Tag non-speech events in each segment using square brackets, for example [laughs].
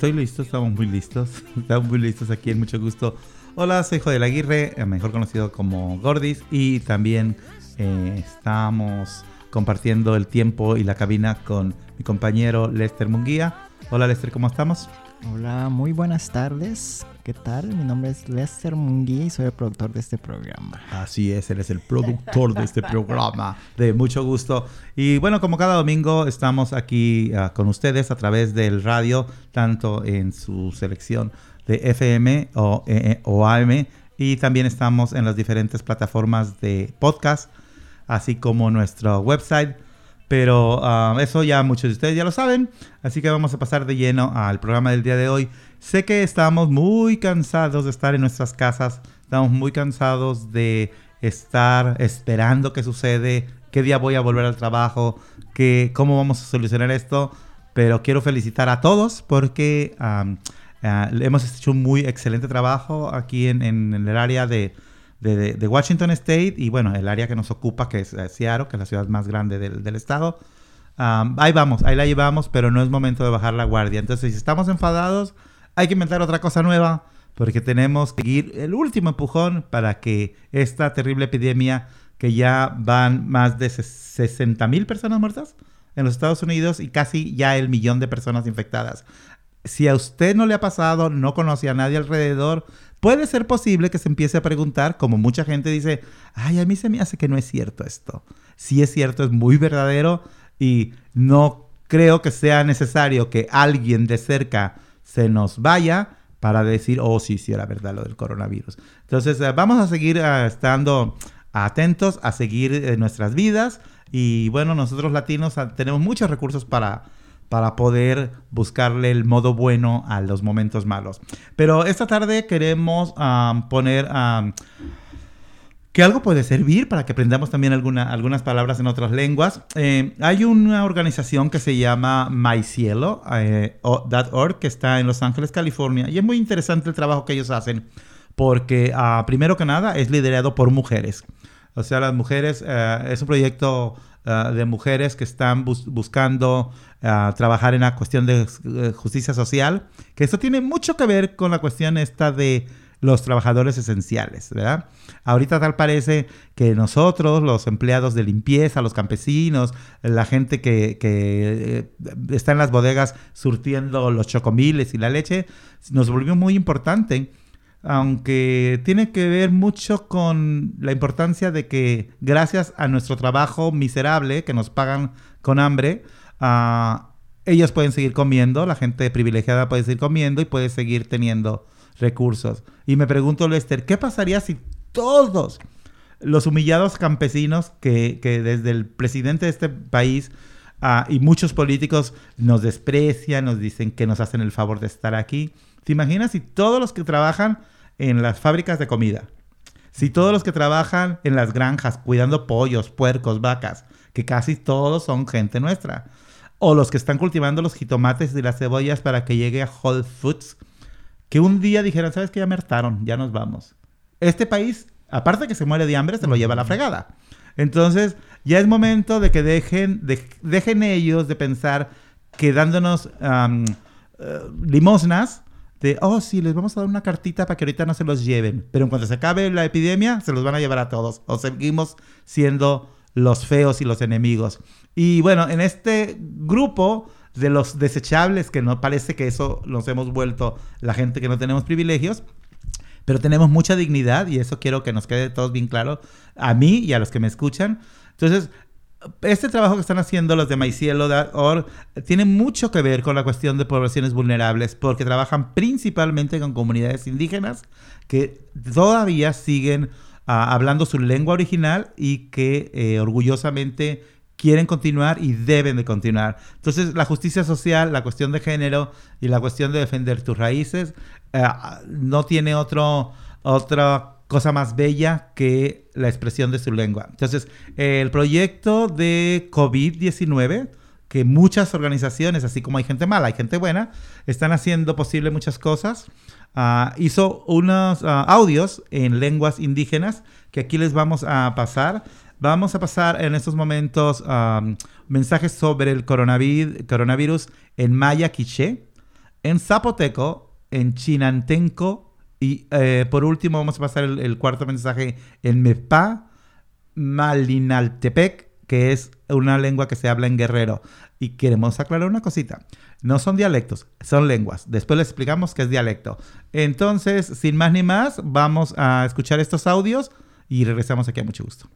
Estoy listo, estamos muy listos. [laughs] Estamos muy listos aquí en Mucho Gusto. Hola, soy Joel Aguirre, eh, mejor conocido como Gordis. Y también eh, estamos compartiendo el tiempo y la cabina con mi compañero Lester Munguía. Hola Lester, ¿cómo estamos? Hola, muy buenas tardes. ¿Qué tal? Mi nombre es Lester Munguía y soy el productor de este programa. Así es, él es el productor de este programa. De mucho gusto. Y bueno, como cada domingo estamos aquí uh, con ustedes a través del radio, tanto en su selección de FM o, eh, o AM, y también estamos en las diferentes plataformas de podcast, así como nuestro website pero uh, eso ya muchos de ustedes ya lo saben. Así que vamos a pasar de lleno al programa del día de hoy. Sé que estamos muy cansados de estar en nuestras casas. Estamos muy cansados de estar esperando qué sucede, qué día voy a volver al trabajo, qué, cómo vamos a solucionar esto. Pero quiero felicitar a todos porque um, uh, hemos hecho un muy excelente trabajo aquí en, en el área de, de, de, Washington State y bueno, el área que nos ocupa, que es Seattle, que es la ciudad más grande del, del estado. Um, ahí vamos, ahí la llevamos, pero no es momento de bajar la guardia. Entonces, si estamos enfadados, hay que inventar otra cosa nueva, porque tenemos que ir el último empujón para que esta terrible epidemia, que ya van más de 60 mil personas muertas en los Estados Unidos y casi ya el millón de personas infectadas. Si a usted no le ha pasado, no conoce a nadie alrededor, puede ser posible que se empiece a preguntar, como mucha gente dice, ay, a mí se me hace que no es cierto esto. Si es cierto, es muy verdadero y no creo que sea necesario que alguien de cerca se nos vaya para decir, oh, sí, sí, era verdad lo del coronavirus. Entonces, uh, vamos a seguir uh, estando atentos, a seguir uh, nuestras vidas. Y bueno, nosotros latinos tenemos muchos recursos para, para poder buscarle el modo bueno a los momentos malos. Pero esta tarde queremos poner... Um, que algo puede servir para que aprendamos también alguna, algunas palabras en otras lenguas. Eh, hay una organización que se llama MyCielo.org eh, que está en Los Ángeles, California, y es muy interesante el trabajo que ellos hacen porque, uh, primero que nada, es liderado por mujeres. O sea, las mujeres, uh, es un proyecto uh, de mujeres que están bus buscando trabajar en la cuestión de justicia social, que esto tiene mucho que ver con la cuestión esta de los trabajadores esenciales, ¿verdad? Ahorita tal parece que nosotros, los empleados de limpieza, los campesinos, la gente que, que eh, está en las bodegas surtiendo los chocomiles y la leche, nos volvió muy importante aunque tiene que ver mucho con la importancia de que gracias a nuestro trabajo miserable que nos pagan con hambre, uh, ellos pueden seguir comiendo, la gente privilegiada puede seguir comiendo y puede seguir teniendo recursos. Y me pregunto, Lester, ¿qué pasaría si todos los humillados campesinos que, desde el presidente de este país uh, y muchos políticos nos desprecian, nos dicen que nos hacen el favor de estar aquí? ¿Te imaginas si todos los que trabajan en las fábricas de comida, si todos los que trabajan en las granjas cuidando pollos, puercos, vacas, que casi todos son gente nuestra, o los que están cultivando los jitomates y las cebollas para que llegue a Whole Foods, que un día dijeran, ¿sabes qué? Ya me hartaron, ya nos vamos. Este país, aparte de que se muere de hambre, se lo lleva a la fregada. Entonces, ya es momento de que dejen, de, dejen ellos de pensar que dándonos um, uh, limosnas, de, oh, sí, les vamos a dar una cartita para que ahorita no se los lleven. Pero en cuanto se acabe la epidemia, se los van a llevar a todos. O seguimos siendo los feos y los enemigos. Y bueno, en este grupo de los desechables, que no parece que eso nos hemos vuelto la gente que no tenemos privilegios, pero tenemos mucha dignidad y eso quiero que nos quede todos bien claro a mí y a los que me escuchan. Entonces, este trabajo que están haciendo los de MyCielo.org tiene mucho que ver con la cuestión de poblaciones vulnerables porque trabajan principalmente con comunidades indígenas que todavía siguen uh, hablando su lengua original y que eh, orgullosamente quieren continuar y deben de continuar. Entonces, la justicia social, la cuestión de género y la cuestión de defender tus raíces eh, no tiene otro, otra cosa más bella que la expresión de su lengua. Entonces, el proyecto de COVID-19 que muchas organizaciones, así como hay gente mala, hay gente buena, están haciendo posible muchas cosas. Uh, hizo unos uh, audios en lenguas indígenas que aquí les vamos a pasar. Vamos a pasar en estos momentos mensajes sobre el coronavirus, coronavirus en maya quiché en zapoteco, en chinantenco y eh, por último vamos a pasar el, cuarto mensaje en mepa malinaltepec, que es una lengua que se habla en Guerrero. Y queremos aclarar una cosita. No son dialectos, son lenguas. Después les explicamos qué es dialecto. Entonces, sin más ni más, vamos a escuchar estos audios y regresamos aquí a mucho gusto.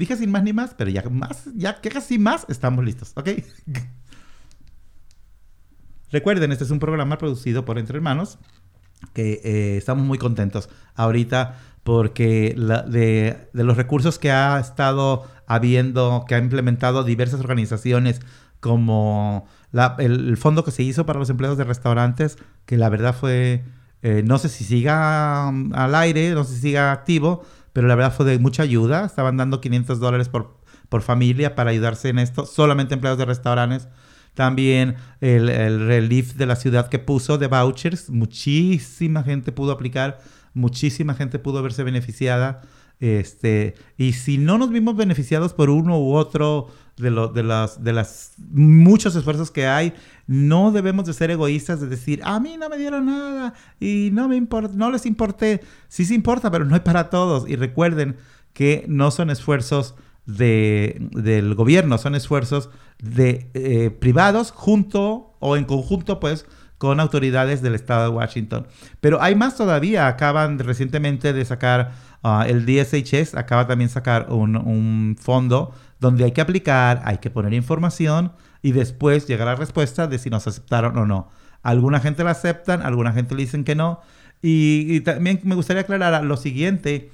Dije sin más ni más, pero ya más, ya casi más, estamos listos, ¿ok? [laughs] Recuerden, este es un programa producido por Entre Hermanos, que eh, estamos muy contentos ahorita porque de, los recursos que ha estado habiendo, que ha implementado diversas organizaciones como el, fondo que se hizo para los empleados de restaurantes, que la verdad fue, eh, no sé si siga um, al aire, no sé si siga activo, pero la verdad fue de mucha ayuda. Estaban dando 500 dólares por, por familia para ayudarse en esto, solamente empleados de restaurantes. También el, el relief de la ciudad que puso de vouchers, muchísima gente pudo aplicar, muchísima gente pudo verse beneficiada. Este, y si no nos vimos beneficiados por uno u otro de, lo, de, las, de las muchos esfuerzos que hay, no debemos de ser egoístas de decir, a mí no me dieron nada y no, me importa, no les importé. Sí se importa, pero no es para todos. Y recuerden que no son esfuerzos de, del gobierno, son esfuerzos de eh, privados junto o en conjunto, pues, con autoridades del estado de Washington. Pero hay más todavía. Acaban recientemente de sacar Ah, el DSHS acaba también sacar un, fondo donde hay que aplicar, hay que poner información y después llega la respuesta de si nos aceptaron o no. Alguna gente la aceptan, alguna gente le dicen que no. Y, también me gustaría aclarar lo siguiente.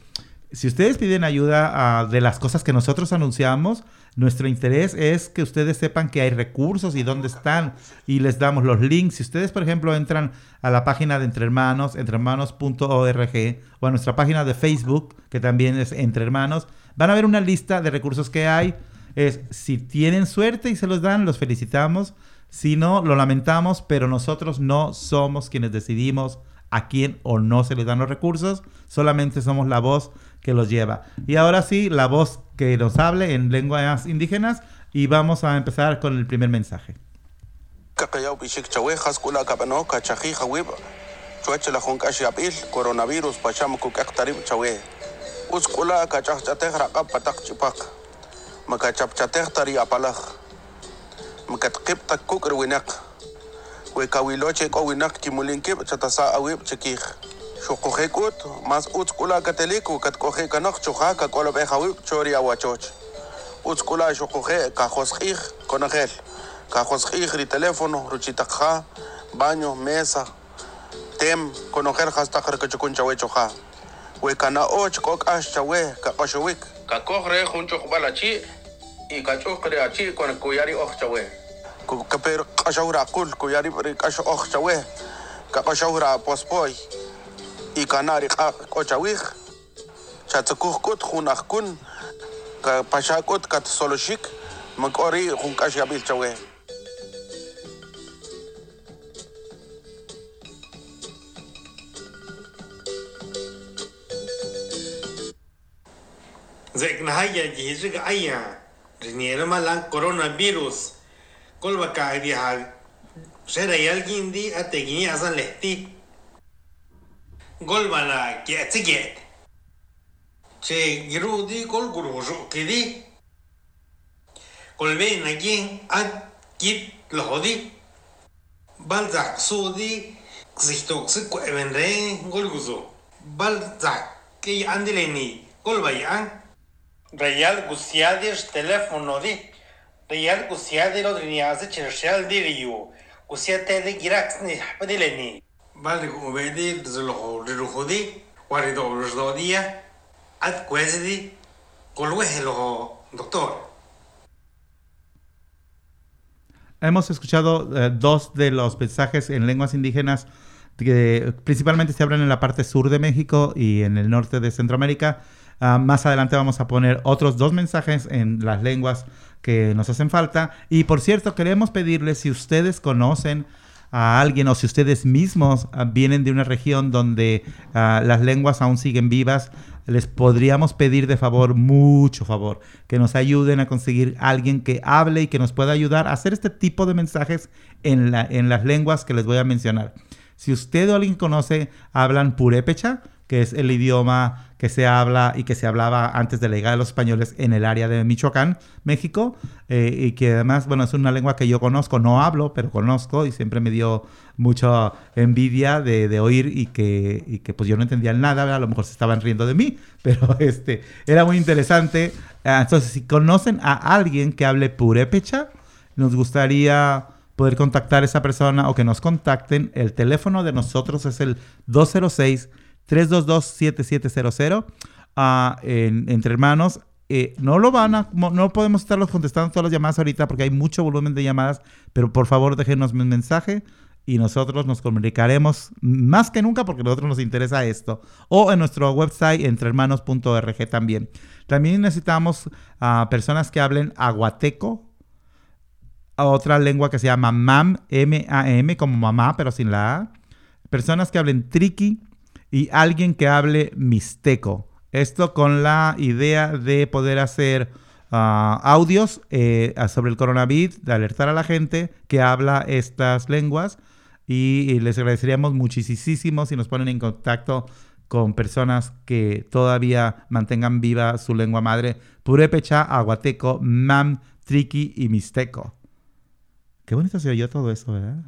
Si ustedes piden ayuda ah, de las cosas que nosotros anunciamos, nuestro interés es que ustedes sepan que hay recursos y dónde están y les damos los links. Si ustedes, por ejemplo, entran a la página de Entre Hermanos, entrehermanos.org o a nuestra página de Facebook, que también es Entre Hermanos, van a ver una lista de recursos que hay. Si tienen suerte y se los dan, los felicitamos. Si no, lo lamentamos, pero nosotros no somos quienes decidimos a quién o no se les dan los recursos, solamente somos la voz que los lleva. Y ahora sí, la voz que nos hable en lenguas indígenas y vamos a empezar con el primer mensaje. Xucujecut, mas utzkula catelicu, catcojeca noch, chujaca, colobejahuic, choria huachoch. Utzkula xocuje, cajosjij, conajel. Cajosjij, ri teléfono, ruchitaja, baño, mesa, tem, conajel, hasta jarcachucunchahuechoja. Huecana och, coc ashchahue, cacoshuic. Cacojre, junchochbalachi, y cachucre achi, con cuyari ochchahue. Capero, cachahura, cul, cuyari, cacho ochchahue. Cacachahura, pospoy. ikanari cocha k'ochawij xatzukuj k'ut jun ajkun kapaxa k'ut katsoloxik man k'ori jun k'ax chawe chawej zeknahaya jihizig aya rinielma lan coronavirus kolba ka diha sera yalgindi ategini asan lehti γκολμανα και τσιγκέτ. Και γύρω ότι κολκουρούσο και δι. Κολμένει να γίνει αν κι λόδι. Μπαλτζακ σούδι ξυχτώ ξυκο εμενρέ γκολκουζο. Μπαλτζακ και αντιλένει γκολβαϊάν. Ρεγιάλ κουσιάδιες τελέφωνο δι. Ρεγιάλ κουσιάδιες ροδρινιάζε τσερσιάλ δίριου. Κουσιάτε δι γυράξνει χαπαδιλένει. Ναι, girax ni hapadileni Vale, obedi zlo ruhudi warido rusdodia at kwezidi kolwehelo doctor. Hemos escuchado eh, dos de los mensajes en lenguas indígenas que principalmente se hablan en la parte sur de México y en el norte de Centroamérica. Uh, más adelante vamos a poner otros dos mensajes en las lenguas que nos hacen falta. Y por cierto, queremos pedirles si ustedes conocen a alguien o si ustedes mismos ah, vienen de una región donde ah, las lenguas aún siguen vivas, les podríamos pedir de favor, mucho favor, que nos ayuden a conseguir alguien que hable y que nos pueda ayudar a hacer este tipo de mensajes en, la, en las lenguas que les voy a mencionar. Si usted o alguien conoce, hablan purépecha, que es el idioma que se habla y que se hablaba antes de la llegada de los españoles en el área de Michoacán, México, eh, y que además, bueno, es una lengua que yo conozco, no hablo, pero conozco y siempre me dio mucha envidia de, oír y que, y que pues yo no entendía nada, a lo mejor se estaban riendo de mí, [laughs] pero este, era muy interesante. Ah, entonces, si conocen a alguien que hable purépecha, nos gustaría poder contactar a esa persona o que nos contacten. El teléfono de nosotros es el 206 322-7700 uh, entre hermanos. Eh, no lo van a, no podemos estarlos contestando todas las llamadas ahorita porque hay mucho volumen de llamadas, pero por favor déjenos un mensaje y nosotros nos comunicaremos más que nunca porque a nosotros nos interesa esto. O en nuestro website entrehermanos.org también. También necesitamos a personas que hablen aguateco, otra lengua que se llama MAM, M-A-M, como mamá, pero sin la A. Personas que hablen triqui, y alguien que hable mixteco. Esto con la idea de poder hacer ah, audios eh, sobre el coronavirus, de alertar a la gente que habla estas lenguas. Y, les agradeceríamos muchísimo si nos ponen en contacto con personas que todavía mantengan viva su lengua madre, purépecha, aguateco, mam, triqui y mixteco. Qué bonito se oyó todo eso, ¿verdad?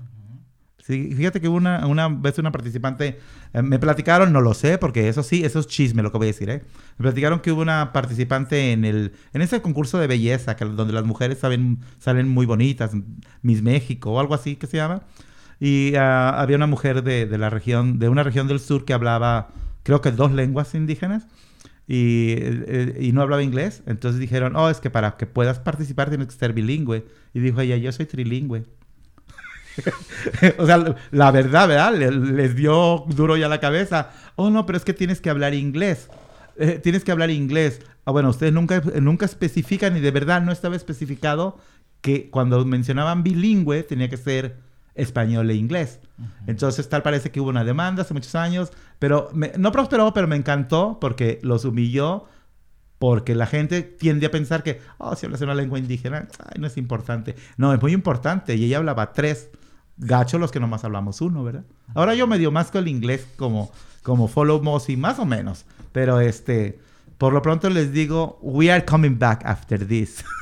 Fíjate que una, una vez una participante, eh, me platicaron, no lo sé, porque eso sí, eso es chisme lo que voy a decir, ¿eh? Me platicaron que hubo una participante en el en ese concurso de belleza, que, donde las mujeres saben, salen muy bonitas, Miss México o algo así que se llama. Y ah, había una mujer de, de, la región, de una región del sur que hablaba, creo que dos lenguas indígenas. Y, eh, y, no hablaba inglés. Entonces dijeron, oh, es que para que puedas participar tienes que ser bilingüe. Y dijo ella, yo soy trilingüe. [laughs] o sea, la verdad, ¿verdad? Les, dio duro ya la cabeza. Oh, no, pero es que tienes que hablar inglés. Eh, tienes que hablar inglés. Ah, bueno, ustedes nunca, nunca especifican y de verdad no estaba especificado que cuando mencionaban bilingüe tenía que ser español e inglés. Entonces, tal parece que hubo una demanda hace muchos años, pero no prosperó, pero me encantó porque los humilló porque la gente tiende a pensar que, oh, si hablas una lengua indígena, no es importante. No, es muy importante. Y ella hablaba tres gacho los que nomás hablamos uno, ¿verdad? Ahora yo medio más con el inglés como, como follow Mossy, más o menos. Pero este, por lo pronto les digo, we are coming back after this. [laughs]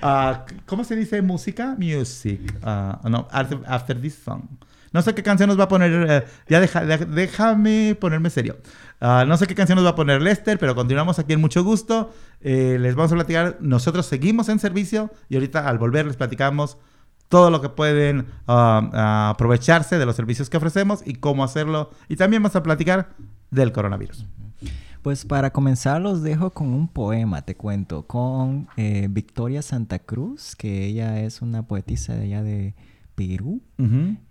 Ah, ¿Cómo se dice música? Music. Ah, no, after, this song. No sé qué canción nos va a poner. Eh, ya deja, déjame ponerme serio. Ah, no sé qué canción nos va a poner Lester, pero continuamos aquí en mucho gusto. Eh, les vamos a platicar. Nosotros seguimos en servicio y ahorita al volver les platicamos todo lo que pueden um, aprovecharse de los servicios que ofrecemos y cómo hacerlo. Y también vamos a platicar del coronavirus. Pues para comenzar los dejo con un poema, te cuento, con eh, Victoria Santa Cruz, que ella es una poetisa de allá de Perú.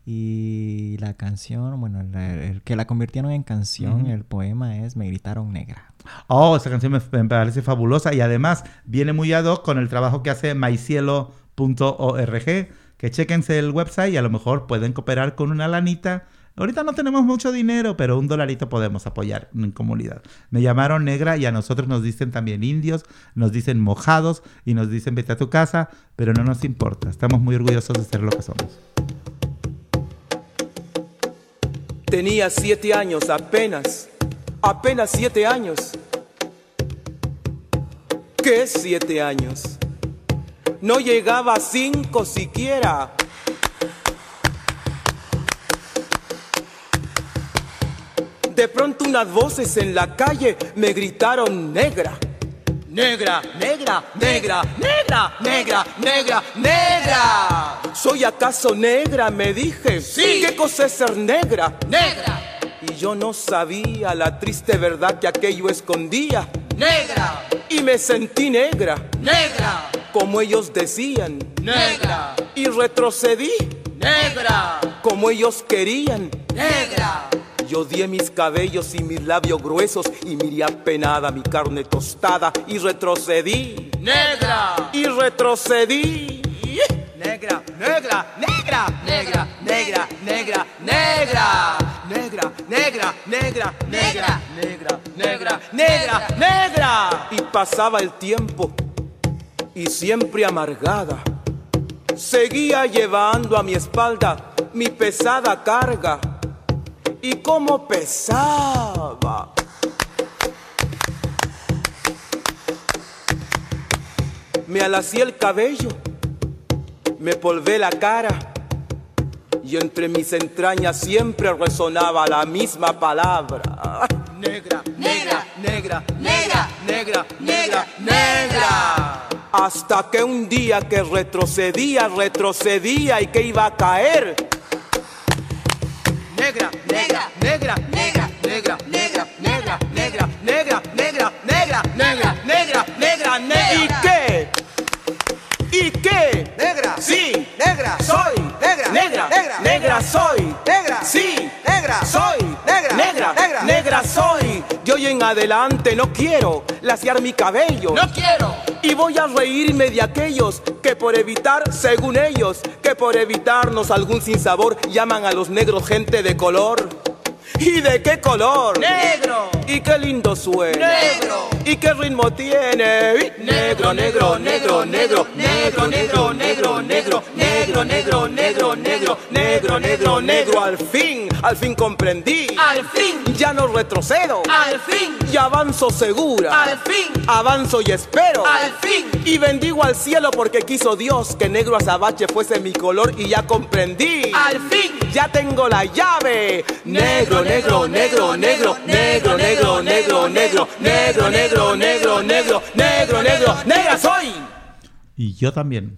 Y la canción, bueno, el que la convirtieron en canción, el poema es Me gritaron negra. Oh, esa canción me, me, parece fabulosa y además viene muy ad hoc con el trabajo que hace maicielo.org que chequense el website y a lo mejor pueden cooperar con una lanita. Ahorita no tenemos mucho dinero, pero un dolarito podemos apoyar en comunidad. Me llamaron negra y a nosotros nos dicen también indios, nos dicen mojados y nos dicen vete a tu casa, pero no nos importa. Estamos muy orgullosos de ser lo que somos. Tenía siete años apenas, apenas siete años. ¿Qué siete años? No llegaba a cinco siquiera. De pronto unas voces en la calle me gritaron negra. Negra, negra, negra, negra, negra, negra, negra. ¿Soy acaso negra? Me dije. Sí. ¿Qué cosa es ser negra? Negra. Y yo no sabía la triste verdad que aquello escondía. Negra. Y me sentí negra. Negra como ellos decían, negra, y retrocedí, negra, como ellos querían, negra. Yo di mis cabellos y mis labios gruesos y miré apenada mi carne tostada y retrocedí, negra, y retrocedí. Negra, negra, negra, negra, negra, negra, negra. negra, negra, negra, negra, negra, negra, negra, negra. Y pasaba el tiempo y siempre amargada. Seguía llevando a mi espalda mi pesada carga. Y como pesaba. Me alací el cabello, me polvé la cara y entre mis entrañas siempre resonaba la misma palabra. Negra, negra, negra, negra, negra, negra, negra. Hasta que un día que retrocedía, retrocedía y que iba a caer. Negra, negra, negra, negra, negra, negra, negra, negra, negra, negra, negra, negra, negra, negra, negra. Hoy en adelante no quiero laciar mi cabello. No quiero. Y voy a reírme de aquellos que por evitar, según ellos, que por evitarnos algún sinsabor llaman a los negros gente de color. ¿Y de qué color? Negro. ¿Y qué lindo suena? Negro. ¿Y qué ritmo tiene? Negro, negro, negro, negro, negro, negro, negro, negro, negro, negro, negro, negro, negro, negro, negro. Al fin, al fin comprendí. Al fin. Ya no retrocedo. Al fin. Y avanzo segura. Al fin. Avanzo y espero. Al fin. Y bendigo al cielo porque quiso Dios que negro azabache fuese mi color y ya comprendí. Al fin. Ya tengo la llave. Negro, negro, negro, negro, negro, negro, negro, negro, negro, negro, negro, negro, negro, negro, negra soy. Y yo también.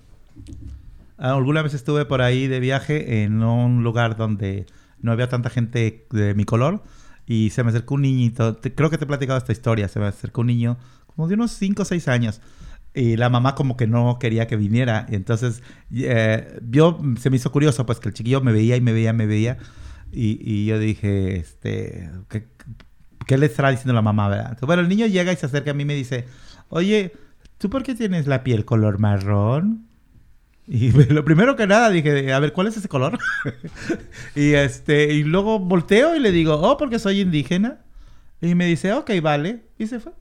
Alguna vez estuve por ahí de viaje en un lugar donde no había tanta gente de mi color y se me acercó un niñito. Creo que te he platicado esta historia. Se me acercó un niño como de unos 5 o 6 años. Y la mamá como que no quería que viniera. Y entonces eh, yo se me hizo curioso pues que el chiquillo me veía y me veía, me veía. Y, y yo dije, este, ¿qué, ¿qué le estará diciendo la mamá? ¿verdad? Entonces, bueno, el niño llega y se acerca a mí y me dice, oye, ¿tú por qué tienes la piel color marrón? Y [laughs] lo primero que nada dije, a ver, ¿cuál es ese color? [laughs] y este, y luego volteo y le digo, oh, porque soy indígena. Y me dice, ok, vale. Y se fue.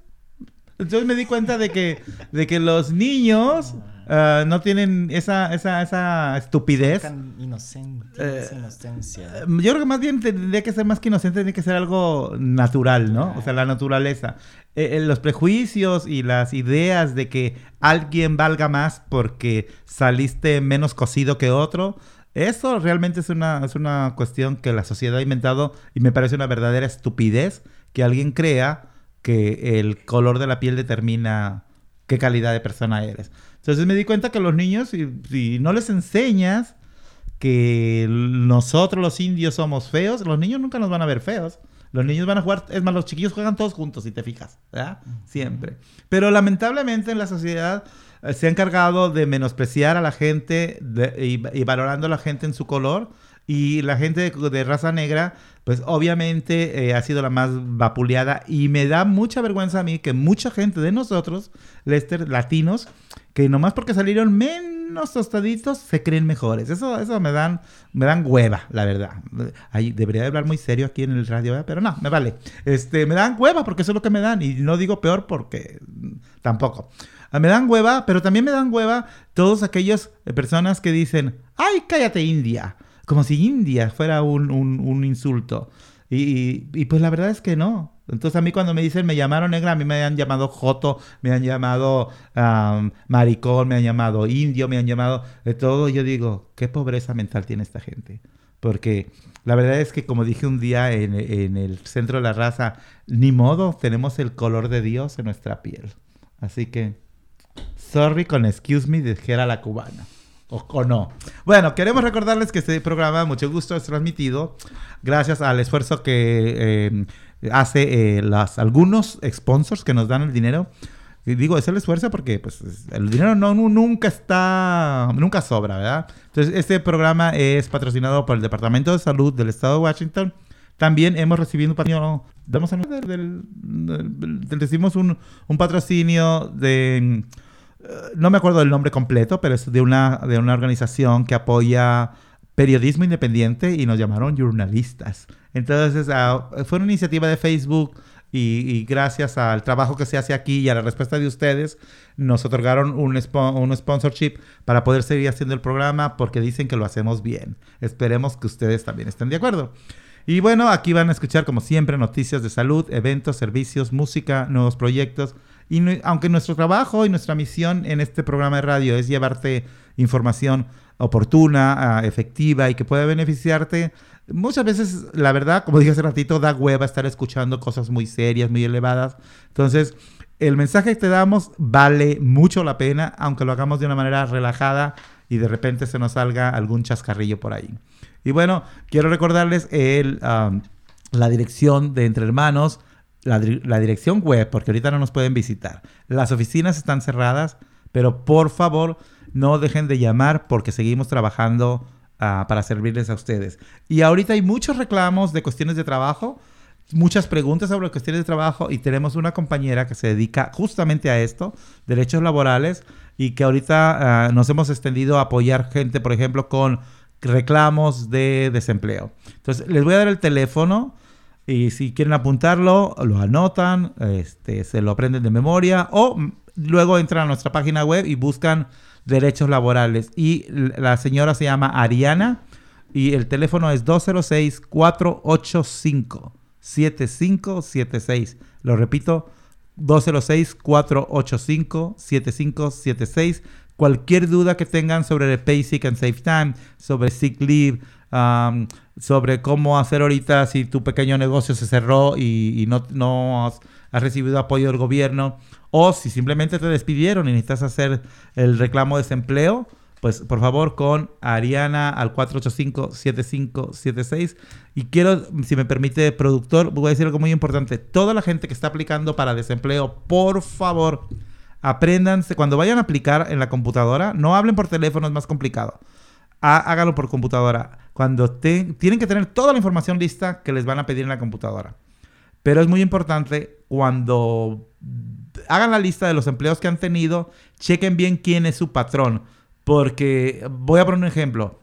Entonces me di cuenta de que, de que los niños ah, no tienen esa, esa, esa estupidez. Tan inocente, esa inocencia. Yo creo que más bien tendría que ser más que inocente, tiene que ser algo natural, ¿no? O sea, la naturaleza. Eh, eh, los prejuicios y las ideas de que alguien valga más porque saliste menos cocido que otro, eso realmente es una, es una cuestión que la sociedad ha inventado y me parece una verdadera estupidez que alguien crea que el color de la piel determina qué calidad de persona eres. Entonces me di cuenta que los niños, si, si no les enseñas que nosotros los indios somos feos, los niños nunca nos van a ver feos. Los niños van a jugar, es más, los chiquillos juegan todos juntos, si te fijas, ¿verdad? Siempre. Pero lamentablemente en la sociedad eh, se ha encargado de menospreciar a la gente de- y, y valorando a la gente en su color. Y la gente de, de raza negra, pues obviamente eh, ha sido la más vapuleada. Y me da mucha vergüenza a mí que mucha gente de nosotros, Lester, latinos, que nomás porque salieron menos tostaditos, se creen mejores. Eso, eso me dan, me dan hueva, la verdad. Ahí debería de hablar muy serio aquí en el radio, ¿verdad? pero no, me vale. Este, me dan hueva porque eso es lo que me dan. Y no digo peor porque mm, tampoco. Ah, Me dan hueva, pero también me dan hueva todos aquellas eh, personas que dicen, ay, cállate India. Como si India fuera un, un- insulto. Y, y- pues la verdad es que no. Entonces a mí cuando me dicen me llamaron negra, a mí me han llamado joto, me han llamado am, maricón, me han llamado indio, me han llamado de todo. Yo digo, qué pobreza mental tiene esta gente. Porque la verdad es que como dije un día en, en el centro de la raza, ni modo, tenemos el color de Dios en nuestra piel. Así que, sorry con excuse me, dijera la cubana. O, o no. Bueno, queremos recordarles que este programa, mucho gusto, es transmitido gracias al esfuerzo que eh, hace eh, las, algunos sponsors que nos dan el dinero. Y digo, es el esfuerzo porque pues, es- el dinero no, nu- nunca está, nunca sobra, ¿verdad? Entonces, este programa es patrocinado por el Departamento de Salud del Estado de Washington. También hemos recibido un patrocinio, damos a- del, del- un, un patrocinio de, no me acuerdo del nombre completo, pero es de una, de una organización que apoya periodismo independiente y nos llamaron jornalistas. Entonces, ah, fue una iniciativa de Facebook y, y gracias al trabajo que se hace aquí y a la respuesta de ustedes, nos otorgaron un, un sponsorship para poder seguir haciendo el programa porque dicen que lo hacemos bien. Esperemos que ustedes también estén de acuerdo. Y bueno, aquí van a escuchar como siempre noticias de salud, eventos, servicios, música, nuevos proyectos. Y aunque nuestro trabajo y nuestra misión en este programa de radio es llevarte información oportuna, ah, efectiva y que pueda beneficiarte, muchas veces, la verdad, como dije hace ratito, da hueva estar escuchando cosas muy serias, muy elevadas. Entonces, el mensaje que te damos vale mucho la pena, aunque lo hagamos de una manera relajada y de repente se nos salga algún chascarrillo por ahí. Y bueno, quiero recordarles el, um, la dirección de Entre Hermanos, la, dir- la dirección web, porque ahorita no nos pueden visitar. Las oficinas están cerradas, pero por favor no dejen de llamar porque seguimos trabajando ah, para servirles a ustedes. Y ahorita hay muchos reclamos de cuestiones de trabajo, muchas preguntas sobre cuestiones de trabajo y tenemos una compañera que se dedica justamente a esto, derechos laborales, y que ahorita ah, nos hemos extendido a apoyar gente, por ejemplo, con reclamos de desempleo. Entonces, les voy a dar el teléfono y si quieren apuntarlo, lo anotan, este, se lo aprenden de memoria o luego entran a nuestra página web y buscan derechos laborales. Y la señora se llama Ariana y el teléfono es 206-485-7576. Lo repito, 206-485-7576. Cualquier duda que tengan sobre el Pay Sick and Save Time, sobre Sick Leave, sobre cómo hacer ahorita si tu pequeño negocio se cerró y, no, has, recibido apoyo del gobierno, o si simplemente te despidieron y necesitas hacer el reclamo de desempleo, pues por favor con Ariana al 485-7576. Y quiero, si me permite, productor, voy a decir algo muy importante. Toda la gente que está aplicando para desempleo, por favor, apréndanse. Cuando vayan a aplicar en la computadora, no hablen por teléfono, es más complicado. Há- háganlo por computadora. Cuando te- tienen que tener toda la información lista que les van a pedir en la computadora. Pero es muy importante cuando hagan la lista de los empleos que han tenido, chequen bien quién es su patrón. Porque voy a poner un ejemplo.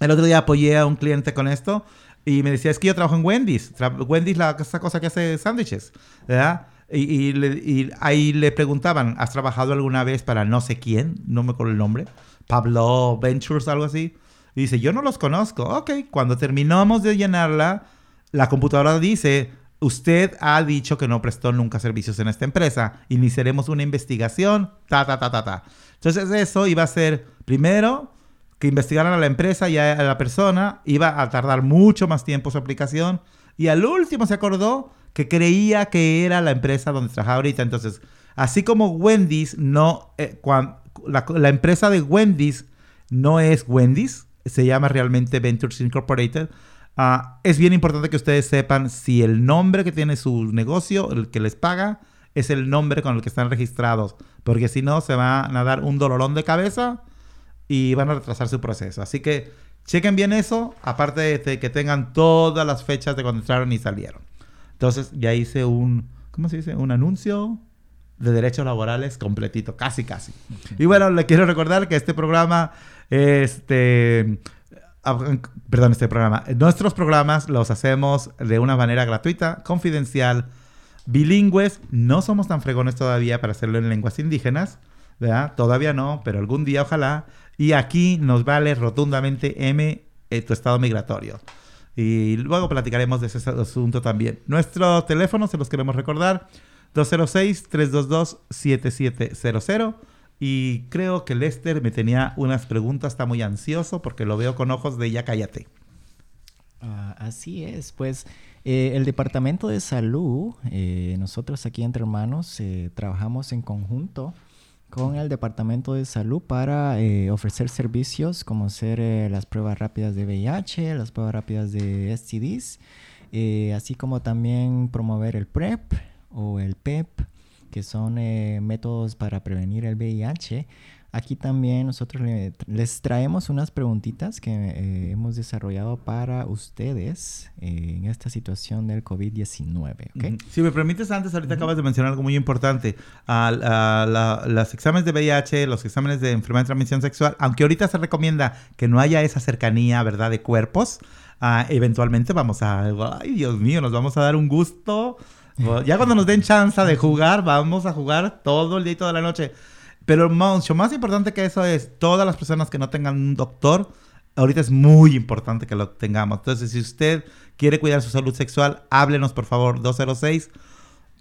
El otro día apoyé a un cliente con esto y me decía, es que yo trabajo en Wendy's. Tra- Wendy's, la, esa cosa que hace sándwiches, ¿verdad? Y, y y ahí le preguntaban, ¿has trabajado alguna vez para no sé quién? No me acuerdo el nombre. Pablo Ventures, algo así. Y dice, yo no los conozco. Ok, cuando terminamos de llenarla, la computadora dice, usted ha dicho que no prestó nunca servicios en esta empresa. Iniciaremos una investigación, ta, ta, ta, ta, ta. Entonces eso iba a ser, primero, que investigaran a la empresa y a la persona. Iba a tardar mucho más tiempo su aplicación. Y al último se acordó que creía que era la empresa donde trabajaba ahorita. Entonces, así como Wendy's no... eh, cuan- la, la empresa de Wendy's no es Wendy's, se llama realmente Ventures Incorporated. Ah, es bien importante que ustedes sepan si el nombre que tiene su negocio, el que les paga, es el nombre con el que están registrados. Porque si no, se van a dar un dolorón de cabeza y van a retrasar su proceso. Así que chequen bien eso, aparte de de que tengan todas las fechas de cuando entraron y salieron. Entonces ya hice un, ¿cómo se dice? Un anuncio de derechos laborales completito, casi, casi. Y bueno, le quiero recordar que este programa, este, ah, perdón, este programa, nuestros programas los hacemos de una manera gratuita, confidencial, bilingües. No somos tan fregones todavía para hacerlo en lenguas indígenas, ¿verdad? Todavía no, pero algún día ojalá. Y aquí nos vale rotundamente M eh, tu estado migratorio. Y luego platicaremos de ese asunto también. Nuestro teléfono, se los queremos recordar, 206-322-7700. Y creo que Lester me tenía unas preguntas, está muy ansioso porque lo veo con ojos de ya cállate. Ah, así es, pues eh, el Departamento de Salud, eh, nosotros aquí entre hermanos eh, trabajamos en conjunto con el Departamento de Salud para eh, ofrecer servicios como ser las pruebas rápidas de VIH, las pruebas rápidas de STDs, así como también promover el PrEP o el PEP, que son eh, métodos para prevenir el VIH. Aquí también nosotros le- les traemos unas preguntitas que eh, hemos desarrollado para ustedes eh, en esta situación del COVID-19. ¿ok? Ujú. Si me permites, antes, ahorita acabas de mencionar algo muy importante. Al- a la- los exámenes de VIH, los exámenes de enfermedad de transmisión sexual, aunque ahorita se recomienda que no haya esa cercanía, ¿verdad?, de cuerpos, ah, eventualmente vamos a... Ay, Dios mío, nos vamos a dar un gusto. O- Ya cuando nos den chance de jugar, vamos a jugar todo el día y toda la noche. Pero mucho más importante que eso es todas las personas que no tengan un doctor, ahorita es muy importante que lo tengamos. Entonces, si usted quiere cuidar su salud sexual, háblenos por favor 206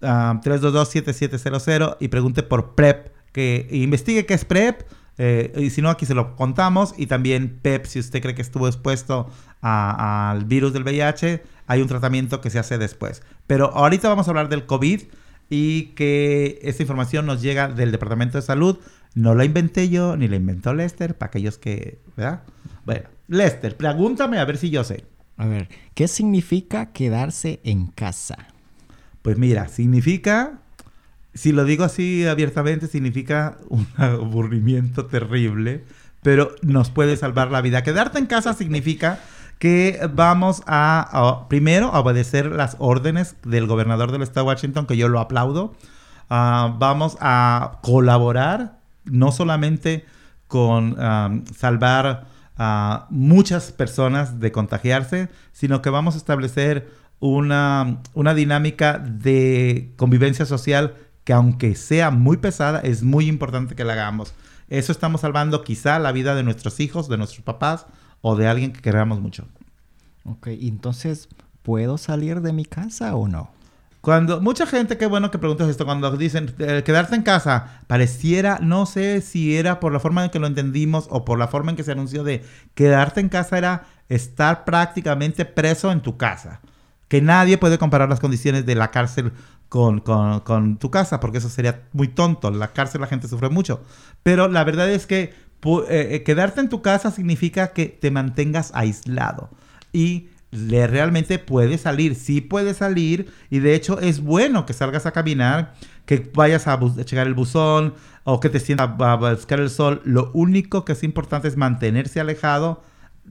ah, 322-7700 y pregunte por PrEP, que investigue qué es PrEP. eh, y si no, aquí se lo contamos. Y también PEP, si usted cree que estuvo expuesto al virus del VIH, hay un tratamiento que se hace después. Pero ahorita vamos a hablar del COVID y que esta información nos llega del Departamento de Salud. No la inventé yo, ni la inventó Lester, para aquellos que, ¿verdad? Bueno, Lester, pregúntame a ver si yo sé. A ver, ¿qué significa quedarse en casa? Pues mira, significa, si lo digo así abiertamente, significa un [laughs] aburrimiento terrible, pero nos puede salvar la vida. Quedarte en casa significa que vamos a, primero, a obedecer las órdenes del gobernador del estado de Washington, que yo lo aplaudo. Ah, vamos a colaborar, no solamente con salvar a muchas personas de contagiarse, sino que vamos a establecer una, una dinámica de convivencia social que aunque sea muy pesada, es muy importante que la hagamos. Eso estamos salvando quizá la vida de nuestros hijos, de nuestros papás o de alguien que queramos mucho. Ok, entonces, ¿puedo salir de mi casa o no? Cuando mucha gente, qué bueno que preguntas esto, cuando dicen eh, quedarse en casa, pareciera, no sé si era por la forma en que lo entendimos o por la forma en que se anunció de quedarte en casa era estar prácticamente preso en tu casa. Que nadie puede comparar las condiciones de la cárcel con, con- con tu casa, porque eso sería muy tonto. En la cárcel la gente sufre mucho. Pero la verdad es que eh, eh, quedarte en tu casa significa que te mantengas aislado. Y le realmente puedes salir, sí puedes salir. Y de hecho es bueno que salgas a caminar, que vayas a, a checar el buzón o que te sientas a, buscar el sol. Lo único que es importante es mantenerse alejado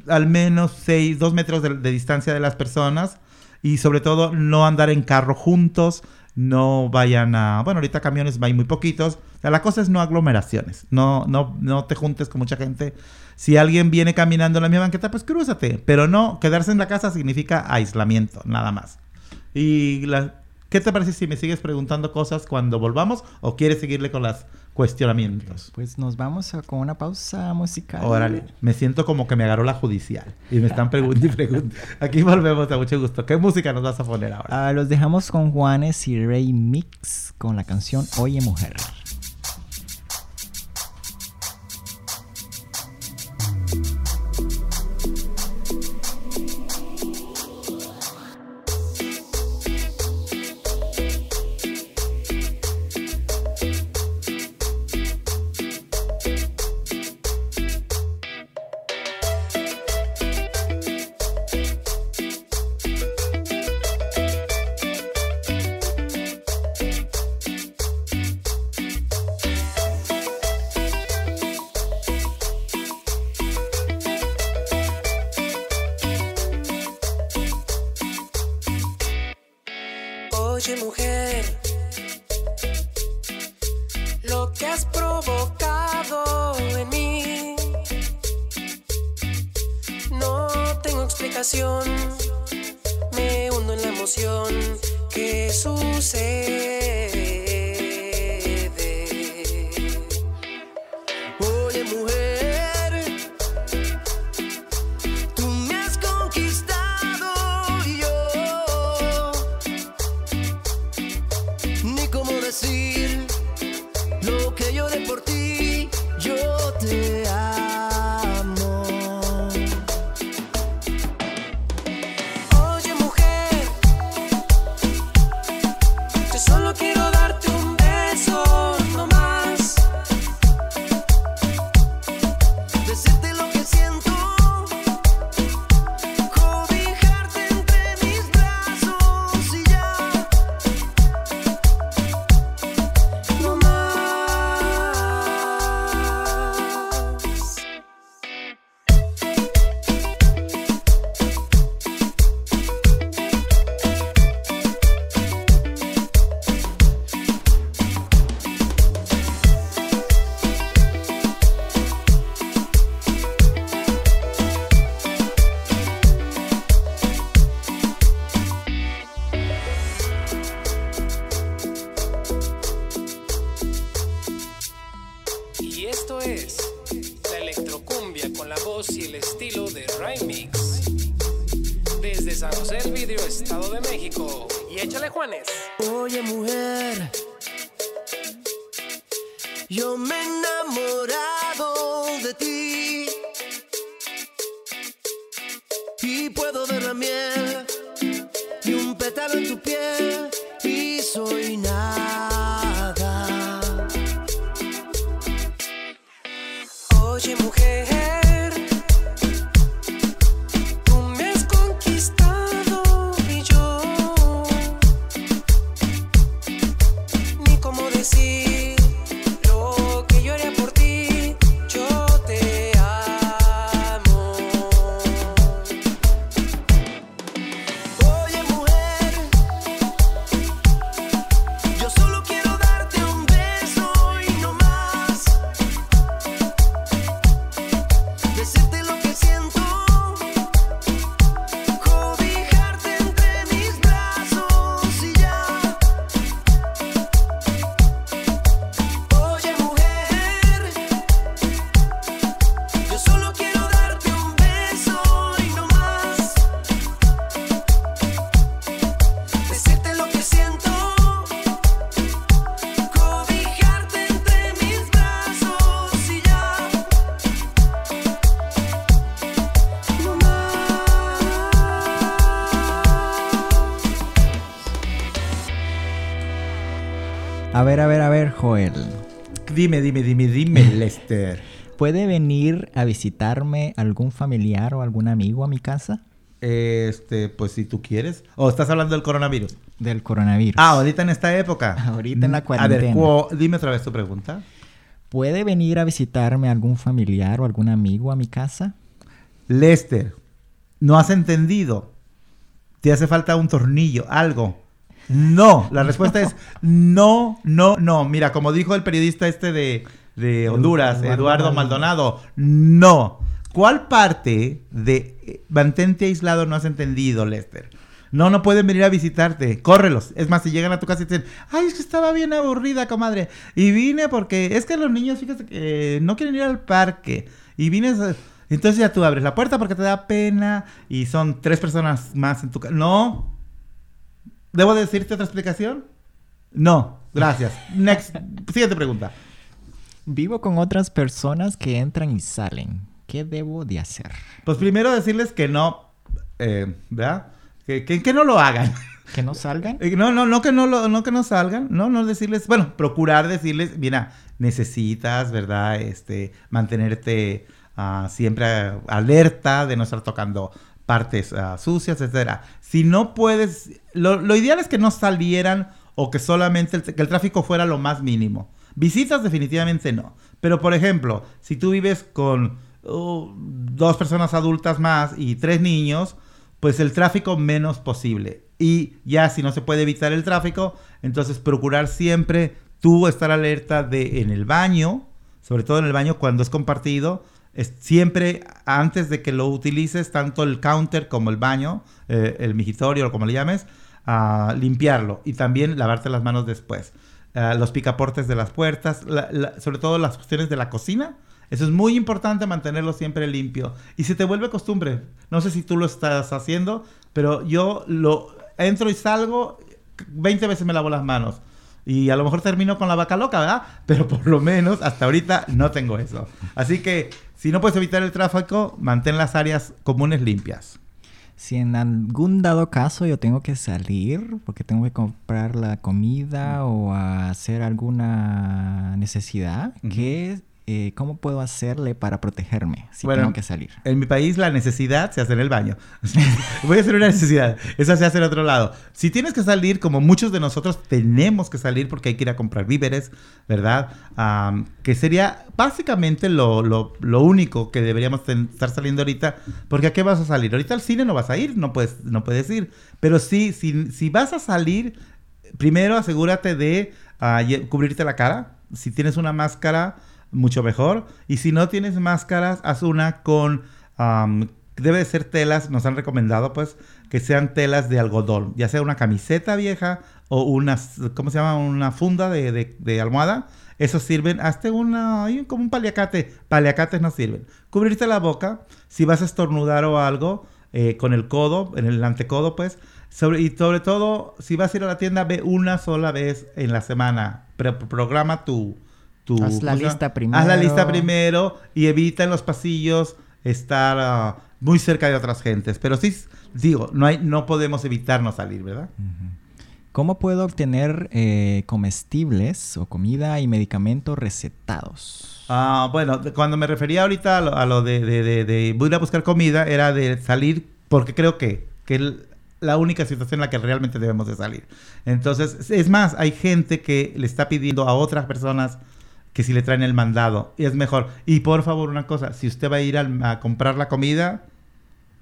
al menos 6, 2 metros de distancia de las personas y sobre todo no andar en carro juntos, no vayan a, bueno, ahorita camiones hay muy poquitos, O sea, la cosa es no aglomeraciones, no, no, no te juntes con mucha gente. Si alguien viene caminando en la misma banqueta, pues crúzate, pero no, quedarse en la casa significa aislamiento, nada más. Y ¿qué te parece si me sigues preguntando cosas cuando volvamos o quieres seguirle con los cuestionamientos? Pues nos vamos a- con una pausa musical. Órale, me siento como que me agarró la judicial y me están preguntando y preguntando. Aquí volvemos a mucho gusto. ¿Qué música nos vas a poner ahora? Ah, los dejamos con Juanes y Rey Mix con la canción Oye Mujer. A ver, a ver, a ver, Joel. Dime, dime, dime, dime, [laughs] Lester. ¿Puede venir a visitarme algún familiar o algún amigo a mi casa? Este, pues si tú quieres. ¿O estás hablando del coronavirus? Del coronavirus. Ah, ahorita en esta época. Ahorita en la A ver, cuarentena. cu- dime otra vez tu pregunta. ¿Puede venir a visitarme algún familiar o algún amigo a mi casa? Lester, ¿no has entendido? Te hace falta un tornillo, algo. No, la respuesta es no, no, no. Mira, como dijo el periodista este de, de Honduras, Eduardo Maldonado. No. ¿Cuál parte de eh, mantente aislado no has entendido, Lester? No, no pueden venir a visitarte. Córrelos. Es más, si llegan a tu casa y te dicen, ay, es que estaba bien aburrida, comadre. Y vine porque es que los niños, fíjate, que eh, no quieren ir al parque. Y vine... a- Entonces ya tú abres la puerta porque te da pena y son tres personas más en tu casa. No. ¿Debo decirte otra explicación? No. Gracias. [laughs] Next. Siguiente pregunta. Vivo con otras personas que entran y salen. ¿Qué debo de hacer? Pues primero decirles que no, eh, ¿verdad? Que, que- que no lo hagan. ¿Que no salgan? [laughs] Eh, No, no, no que no, lo, no que no salgan, no, no decirles, bueno, procurar decirles, mira, necesitas, ¿verdad? Este, mantenerte ah, siempre alerta de no estar tocando partes ah, sucias, etcétera. Si no puedes, lo, ideal es que no salieran o que solamente el, que el tráfico fuera lo más mínimo. Visitas definitivamente no. Pero por ejemplo, si tú vives con uh, dos personas adultas más y tres niños, pues el tráfico menos posible. Y ya si no se puede evitar el tráfico, entonces procurar siempre tú estar alerta de en el baño, sobre todo en el baño cuando es compartido, es siempre antes de que lo utilices, tanto el counter como el baño, eh, el migitorio o como le llames, a limpiarlo y también lavarte las manos después. Ah, los picaportes de las puertas, la- la- sobre todo las cuestiones de la cocina. Eso es muy importante mantenerlo siempre limpio. Y se te vuelve costumbre. No sé si tú lo estás haciendo, pero yo lo entro y salgo, 20 veces me lavo las manos. Y a lo mejor termino con la vaca loca, ¿verdad? Pero por lo menos hasta ahorita no tengo eso. Así que si no puedes evitar el tráfico, mantén las áreas comunes limpias. Si en algún dado caso yo tengo que salir porque tengo que comprar la comida o hacer alguna necesidad, ¿qué, eh, ¿cómo puedo hacerle para protegerme si Bueno, tengo que salir? En mi país la necesidad se hace en el baño. [laughs] Voy a hacer una necesidad. Esa se hace en otro lado. Si tienes que salir, como muchos de nosotros tenemos que salir porque hay que ir a comprar víveres, ¿verdad? Am, que sería básicamente lo, lo- lo único que deberíamos estar saliendo ahorita. Porque ¿a qué vas a salir? Ahorita al cine no vas a ir, no puedes, no puedes ir. Pero sí, si, si vas a salir, primero asegúrate de lle- cubrirte la cara. Si tienes una máscara, mucho mejor. Y si no tienes máscaras, haz una con... debe de ser telas, nos han recomendado pues que sean telas de algodón, ya sea una camiseta vieja o una, ¿cómo se llama? Una funda de, de- almohada. Esos sirven hasta una, como un paliacate. Paliacates no sirven. Cubrirte la boca, si vas a estornudar o algo, eh, con el codo, en el antecodo, pues. Sobre, y sobre todo, si vas a ir a la tienda, ve una sola vez en la semana. Pro- programa tu, tu- Haz la lista Haz la lista primero. primero y evita en los pasillos estar ah, muy cerca de otras gentes. Pero sí, digo, no, hay, no podemos evitarnos salir, ¿verdad? ¿Cómo puedo obtener eh, comestibles o comida y medicamentos recetados? Ah, bueno, cuando me refería ahorita a lo, a lo de, de- ir a buscar comida, era de salir porque creo que, que el- la única situación en la que realmente debemos de salir. Entonces, es más, hay gente que le está pidiendo a otras personas que si le traen el mandado. Y es mejor. Y por favor, una cosa, si usted va a ir a comprar la comida,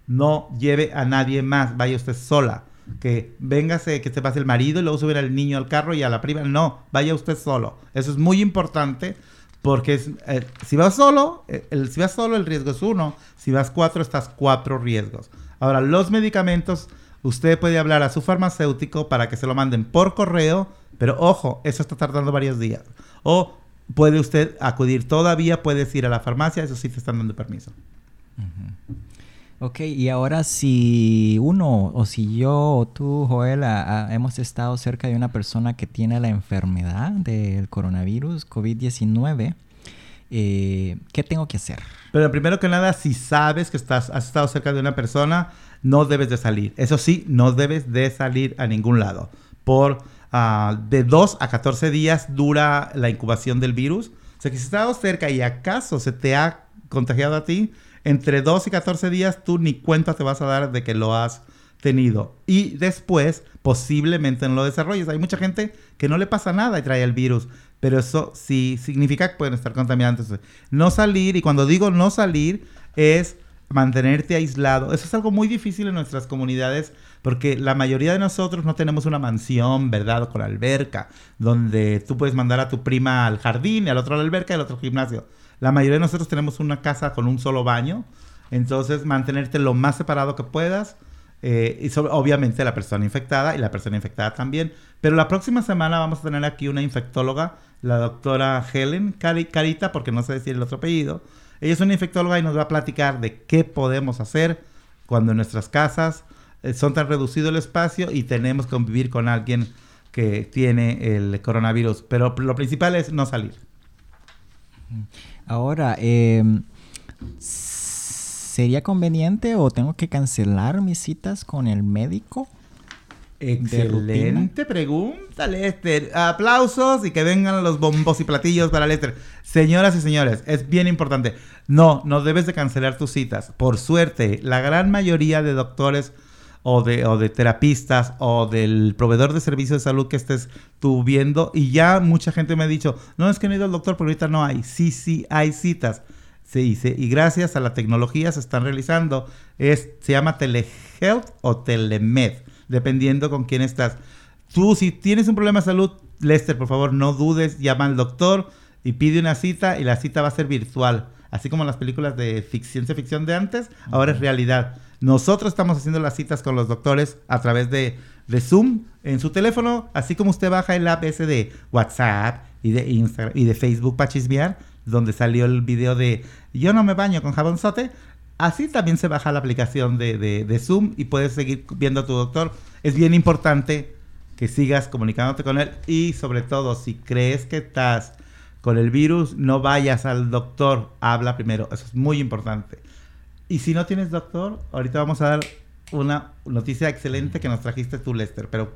no lleve a nadie más, vaya usted sola. Que véngase, que se pase el marido y luego suben al niño al carro y a la prima. No, vaya usted solo. Eso es muy importante porque es, eh, si vas solo, eh, el, si vas solo el riesgo es uno. Si vas cuatro, estás cuatro riesgos. Ahora, los medicamentos, usted puede hablar a su farmacéutico para que se lo manden por correo, pero ojo, eso está tardando varios días. O puede usted acudir todavía, puedes ir a la farmacia, eso sí te están dando permiso. Ok, y ahora si uno o si yo o tú, Joel, a- a- hemos estado cerca de una persona que tiene la enfermedad del coronavirus COVID-19, eh, ¿qué tengo que hacer? Pero primero que nada, si sabes que estás, has estado cerca de una persona, no debes de salir. Eso sí, no debes de salir a ningún lado. Por ah, de 2 a 14 días dura la incubación del virus. O sea que si has estado cerca y acaso se te ha contagiado a ti, entre 2 y 14 días tú ni cuenta te vas a dar de que lo has tenido. Y después posiblemente no lo desarrolles. Hay mucha gente que no le pasa nada y trae el virus. Pero eso sí significa que pueden estar contaminados. Entonces, no salir, y cuando digo no salir, es mantenerte aislado. Eso es algo muy difícil en nuestras comunidades porque la mayoría de nosotros no tenemos una mansión, ¿verdad? Con alberca, donde tú puedes mandar a tu prima al jardín, y al otro la alberca y al otro gimnasio. La mayoría de nosotros tenemos una casa con un solo baño. Entonces, mantenerte lo más separado que puedas. eh, y obviamente la persona infectada y la persona infectada también. Pero la próxima semana vamos a tener aquí una infectóloga, la doctora Helen Cari- Carita, porque no sé decir el otro apellido. Ella es una infectóloga y nos va a platicar de qué podemos hacer cuando nuestras casas son tan reducido el espacio y tenemos que convivir con alguien que tiene el coronavirus. Pero lo principal es no salir. Ahora, em, ¿sería conveniente o tengo que cancelar mis citas con el médico? Excelente pregunta, Lester. Aplausos y que vengan los bombos y platillos para Lester. Señoras y señores, es bien importante. No, no debes de cancelar tus citas. Por suerte, la gran mayoría de doctores o de, o de terapistas o del proveedor de servicios de salud que estés tú viendo, y ya mucha gente me ha dicho, no es que no he ido al doctor, pero ahorita no hay. Sí, sí, hay citas. Se dice, y gracias a la tecnología se están realizando. Es, se llama telehealth o telemed, dependiendo con quién estás. Tú, si tienes un problema de salud, Lester, por favor, no dudes, llama al doctor y pide una cita y la cita va a ser virtual. Así como las películas de fic- ciencia ficción de antes, ahora es realidad. Nosotros estamos haciendo las citas con los doctores a través de, Zoom en su teléfono, así como usted baja el app ese de WhatsApp y de Instagram y de Facebook para chismear, donde salió el video de yo no me baño con jabonzote. Así también se baja la aplicación de Zoom y puedes seguir viendo a tu doctor. Es bien importante que sigas comunicándote con él y sobre todo si crees que estás con el virus, no vayas al doctor, habla primero, eso es muy importante. Y si no tienes doctor, ahorita vamos a dar una noticia excelente que nos trajiste tú, Lester, pero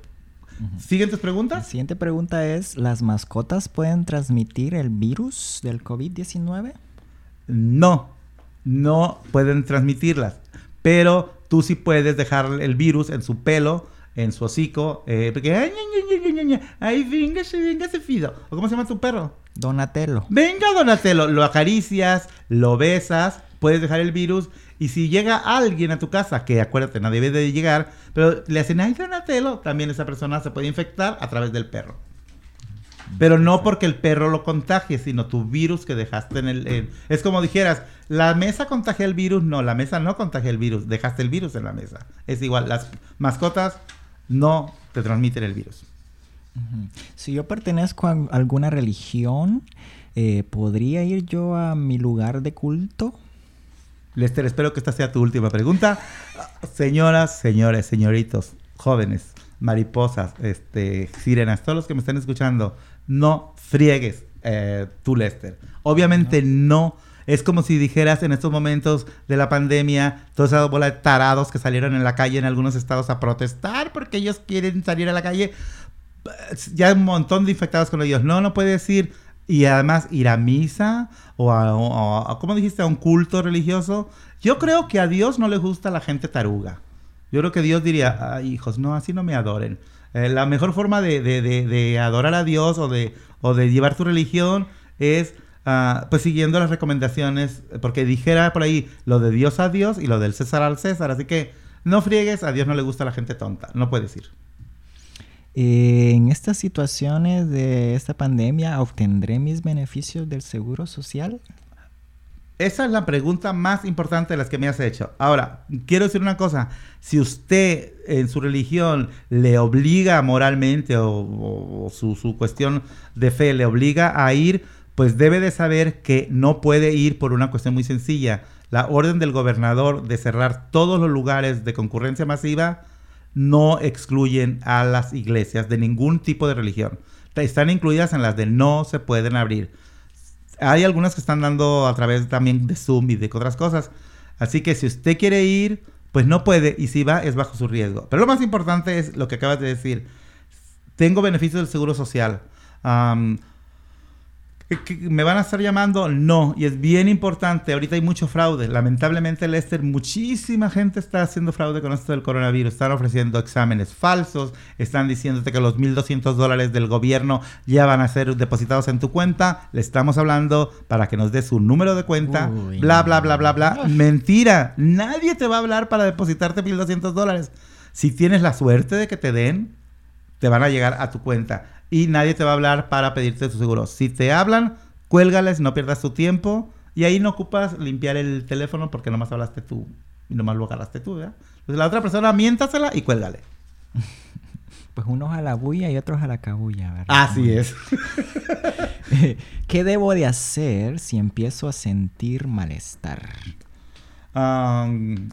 ¿siguen tus La preguntas? siguiente pregunta es, ¿las mascotas pueden transmitir el virus del COVID-19? No, no pueden transmitirlas, pero tú sí puedes dejar el virus en su pelo, en su hocico, eh, porque ay, ay, véngase, véngase, Fido. ¿O cómo se llama tu perro? Donatello. Venga, Donatello, lo acaricias, lo besas, puedes dejar el virus. Y si llega alguien a tu casa, que acuérdate, no debe de llegar, pero le hacen, ay, Donatello, también esa persona se puede infectar a través del perro. Pero no porque el perro lo contagie, sino tu virus que dejaste en el... en- es como dijeras, la mesa contagia el virus. No, la mesa no contagia el virus. Dejaste el virus en la mesa. Es igual, las mascotas no te transmiten el virus. Si yo pertenezco a alguna religión, eh, ¿podría ir yo a mi lugar de culto? Lester, espero que esta sea tu última pregunta. Señoras, señores, señoritos, jóvenes, mariposas, este, sirenas, todos los que me están escuchando, no friegues eh, Lester. Obviamente no. Es como si dijeras en estos momentos de la pandemia, toda esa bola de tarados que salieron en la calle en algunos estados a protestar porque ellos quieren salir a la calle. Ya hay un montón de infectados con ellos. No, no puedes ir. Y además ir a misa o a, o ¿cómo dijiste? A un culto religioso. Yo creo que a Dios no le gusta la gente taruga. Yo creo que Dios diría, "Ay, hijos, no, así no me adoren. Eh, la mejor forma de, de- de- adorar a Dios o de, o de llevar tu religión es ah, pues siguiendo las recomendaciones, porque dijera por ahí lo de Dios a Dios y lo del César al César. Así que no friegues, a Dios no le gusta la gente tonta. No puedes ir. En estas situaciones de esta pandemia, ¿obtendré mis beneficios del seguro social? Esa es la pregunta más importante de las que me has hecho. Ahora, quiero decir una cosa. Si usted en su religión le obliga moralmente o, su cuestión de fe le obliga a ir, pues debe de saber que no puede ir por una cuestión muy sencilla. La orden del gobernador de cerrar todos los lugares de concurrencia masiva no excluyen a las iglesias de ningún tipo de religión. Están incluidas en las de no se pueden abrir. Hay algunas que están dando a través también de Zoom y de otras cosas. Así que si usted quiere ir, pues no puede. Y si va, es bajo su riesgo. Pero lo más importante es lo que acabas de decir. Tengo beneficios del seguro social. Am, ¿que- que ¿Me van a estar llamando? No. Y es bien importante. Ahorita hay mucho fraude. Lamentablemente, Lester, muchísima gente está haciendo fraude con esto del coronavirus. Están ofreciendo exámenes falsos. Están diciéndote que los 1.200 dólares del gobierno ya van a ser depositados en tu cuenta. Le estamos hablando para que nos dé su número de cuenta. Uy, bla, bla, bla, bla, bla. Mentira. Nadie te va a hablar para depositarte 1.200 dólares. Si tienes la suerte de que te den, te van a llegar a tu cuenta y nadie te va a hablar para pedirte tu seguro. Si te hablan, cuélgales, no pierdas tu tiempo y ahí no ocupas limpiar el teléfono porque nomás hablaste tú y nomás lo agarraste tú, ¿verdad? Entonces la otra persona miéntasela y cuélgale. [laughs] Pues unos a la bulla y otros a la cabulla, ¿verdad? Así es. [laughs] ¿Qué debo de hacer si empiezo a sentir malestar? Um,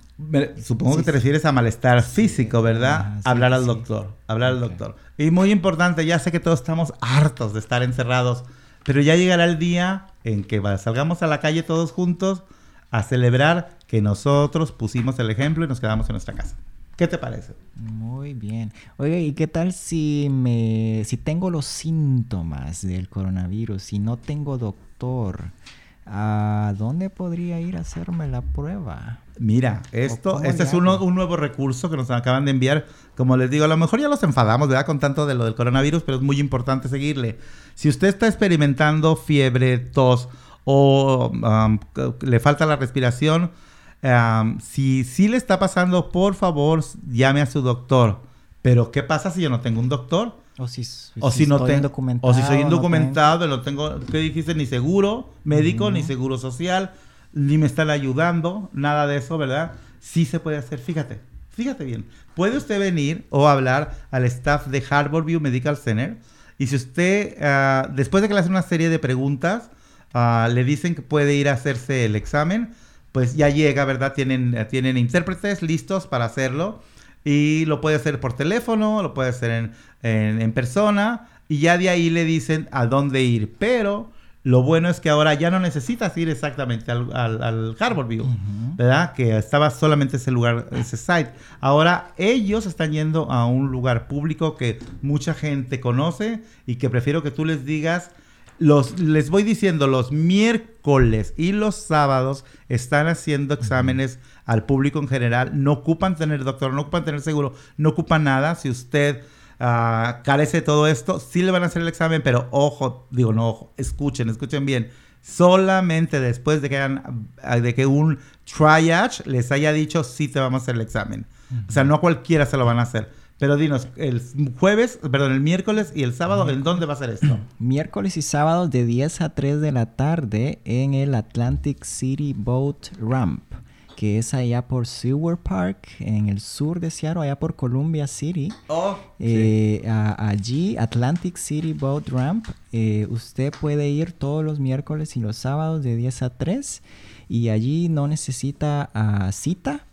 supongo Sí, que te sí. refieres a malestar físico, ¿verdad? Ajá, sí, hablar al sí. doctor, hablar al Ok. doctor. Y muy importante, ya sé que todos estamos hartos de estar encerrados, pero ya llegará el día en que salgamos a la calle todos juntos a celebrar que nosotros pusimos el ejemplo y nos quedamos en nuestra casa. ¿Qué te parece? Muy bien. Oye, ¿y qué tal si me si tengo los síntomas del coronavirus y no tengo doctor? ¿A dónde podría ir a hacerme la prueba? Mira, esto, este es un nuevo recurso que nos acaban de enviar. Como les digo, a lo mejor ya los enfadamos, ¿verdad? Con tanto de lo del coronavirus, pero es muy importante seguirle. Si usted está experimentando fiebre, tos o um, le falta la respiración, um, si sí le está pasando, por favor, llame a su doctor. Pero, ¿qué pasa si yo no tengo un doctor? O si, O si, no estoy tengo, indocumentado, o si soy no indocumentado, no tengo, ¿qué dijiste? Ni seguro médico, ni seguro social, ni me están ayudando, nada de eso, ¿verdad? Sí se puede hacer, fíjate, fíjate bien. Puede usted venir o hablar al staff de Harborview Medical Center y si usted, ah, después de que le hacen una serie de preguntas, ah, le dicen que puede ir a hacerse el examen, pues ya llega, ¿verdad? Tienen, tienen intérpretes listos para hacerlo y lo puede hacer por teléfono, lo puede hacer en, en- en persona y ya de ahí le dicen a dónde ir. Pero lo bueno es que ahora ya no necesitas ir exactamente al, al, al Harborview, ¿verdad? Que estaba solamente ese lugar, ese site. Ahora ellos están yendo a un lugar público que mucha gente conoce y que prefiero que tú les digas los, les voy diciendo, los miércoles y los sábados están haciendo exámenes al público en general. No ocupan tener doctor, no ocupan tener seguro, no ocupan nada. Si usted ah, carece de todo esto, sí le van a hacer el examen, pero ojo, digo, no, ojo, escuchen, escuchen bien. Solamente después de que, ah, de que un triage les haya dicho, sí te vamos a hacer el examen. O sea, no a cualquiera se lo van a hacer. Pero dinos, el jueves, perdón, el miércoles y el sábado, ¿en dónde va a ser esto? [clears throat] Miércoles y sábados de 10 a 3 de la tarde en el Atlantic City Boat Ramp, que es allá por Seward Park, en el sur de Seattle, allá por Columbia City. Oh, Eh, a- allí, Atlantic City Boat Ramp, eh, usted puede ir todos los miércoles y los sábados de 10 a 3 y allí no necesita ah, cita.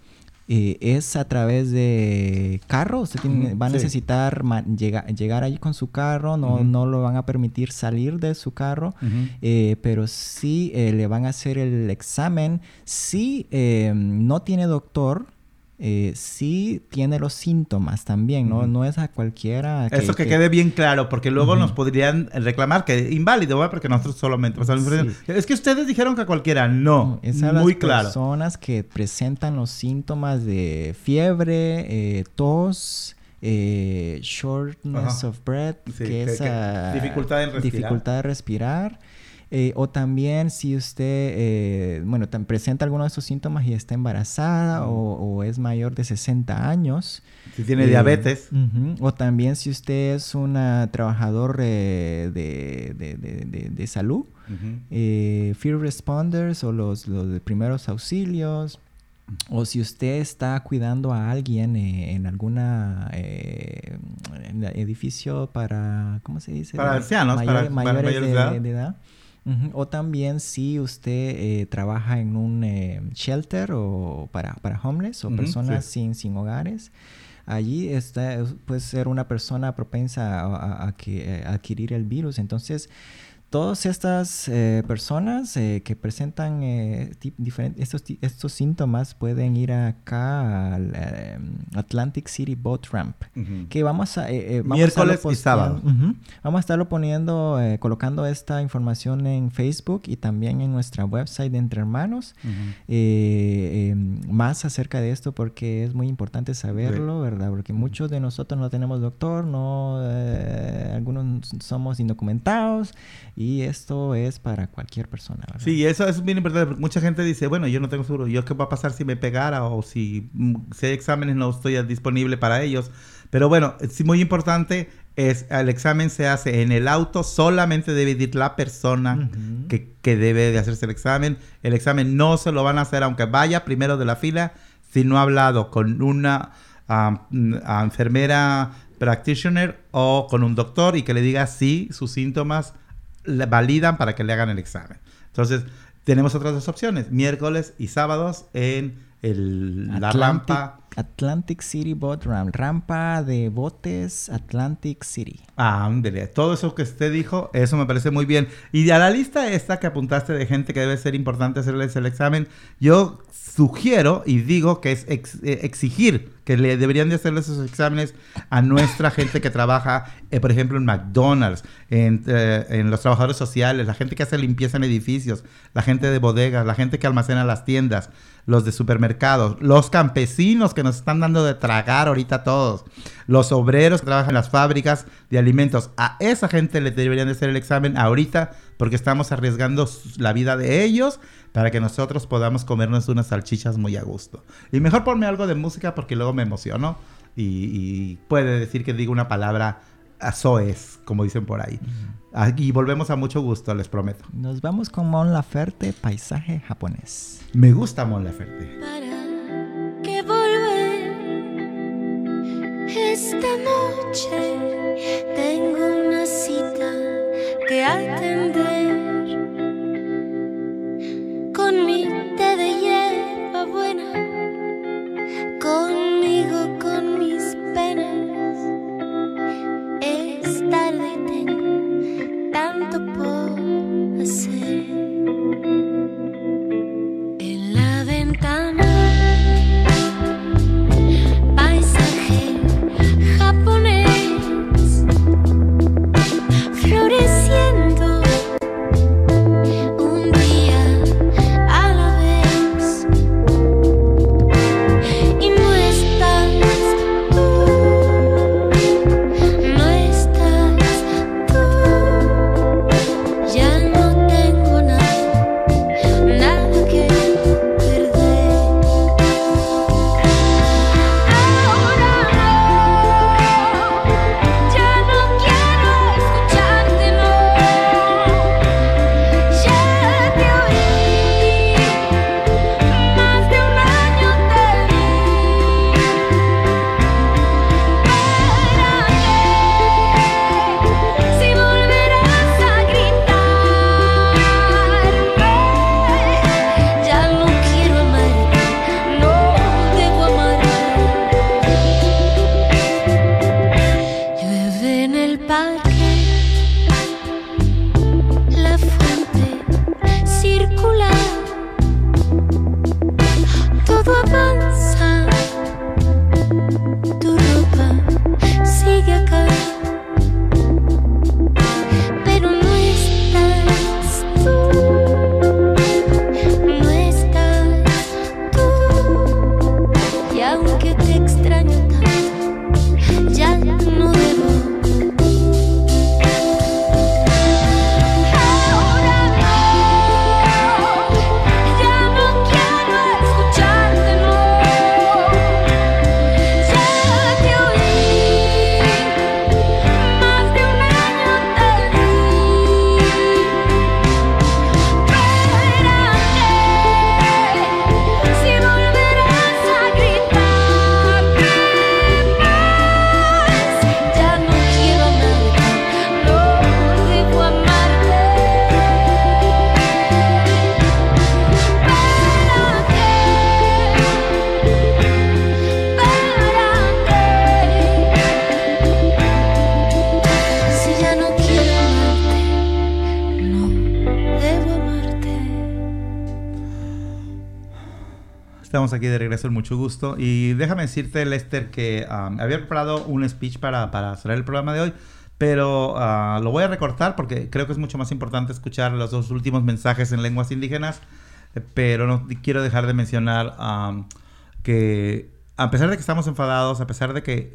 Eh, es a través de carro, usted tiene- va a necesitar llega- llegar allí con su carro, no, no lo van a permitir salir de su carro, eh, pero sí eh, le van a hacer el examen. Si eh, no tiene doctor, eh, sí tiene los síntomas también, ¿no? No es a cualquiera. Eso que, quede bien claro, porque luego nos podrían reclamar que inválido, ¿verdad? Porque nosotros solamente Sí. Es que ustedes dijeron que a cualquiera. No, Es a muy las claro. personas que presentan los síntomas de fiebre, eh, tos, eh, shortness of breath, Sí, que que- es dificultad en respirar. dificultad de respirar. Eh, o también si usted, eh, bueno, presenta alguno de estos síntomas y está embarazada o, o es mayor de 60 años. Si tiene Eh, diabetes. O también si usted es un trabajador eh, de, de- de- de- de salud, eh, Fear Responders o los, los de primeros auxilios, o si usted está cuidando a alguien eh, en alguna eh, edificio para, ¿cómo se dice? Para ancianos, para- para mayores mayores de, de edad. de edad. O también si usted eh, trabaja en un eh, shelter o para, para homeless o personas sí. sin, sin hogares. Allí está, puede ser una persona propensa a, a- a que- a adquirir el virus. Entonces, todas estas eh, personas eh, que presentan eh, estos, estos síntomas pueden ir acá al eh, Atlantic City Boat Ramp. Que vamos a... eh, vamos a Miércoles estarlo y sábado. Vamos a estarlo poniendo, colocando esta información en Facebook y también en nuestra website de Entre Hermanos. Eh, más acerca de esto porque es muy importante saberlo, ¿verdad? Porque muchos de nosotros no tenemos doctor, no, algunos somos indocumentados y esto es para cualquier persona, ¿verdad? Sí, eso es bien importante. porque Mucha gente dice, bueno, yo no tengo seguro. ¿Yo qué va a pasar si me pegara o si, mm, si hay exámenes no estoy disponible para ellos? Pero bueno, sí, muy importante es el examen se hace en el auto, solamente debe ir la persona Ujú. que, que debe de hacerse el examen. El examen no se lo van a hacer aunque vaya primero de la fila si no ha hablado con una enfermera practitioner o con un doctor y que le diga si sus síntomas le validan para que le hagan el examen. Entonces, tenemos otras dos opciones, miércoles y sábados en el, la rampa. Atlantic City Boat Ramp, rampa de botes Atlantic City. Ah. Todo eso que usted dijo, eso me parece muy bien. Y a la lista esta que apuntaste de gente que debe ser importante hacerles el examen, yo sugiero y digo que es eh, exigir que le deberían de hacerles esos exámenes a nuestra gente que trabaja, eh, por ejemplo, en McDonald's, en, eh, en los trabajadores sociales, la gente que hace limpieza en edificios, la gente de bodegas, la gente que almacena las tiendas, los de supermercados, los campesinos que nos están dando de tragar ahorita todos, los obreros que trabajan en las fábricas de alimentos. A esa gente le deberían de hacer el examen ahorita porque estamos arriesgando la vida de ellos para que nosotros podamos comernos unas salchichas muy a gusto. Y mejor ponme algo de música porque luego me emociono y, y puede decir que digo una palabra a soez, como dicen por ahí. Ah, Y volvemos a mucho gusto, les prometo. Nos vamos con Mon Laferte, paisaje japonés. Me gusta Mon Laferte. para que volver. Esta noche tengo una cita que atender en mucho gusto. Y déjame decirte, Lester, que um, había preparado un speech para, para cerrar el programa de hoy, pero uh, lo voy a recortar porque creo que es mucho más importante escuchar los dos últimos mensajes en lenguas indígenas. Pero no quiero dejar de mencionar um, que, a pesar de que estamos enfadados, a pesar de que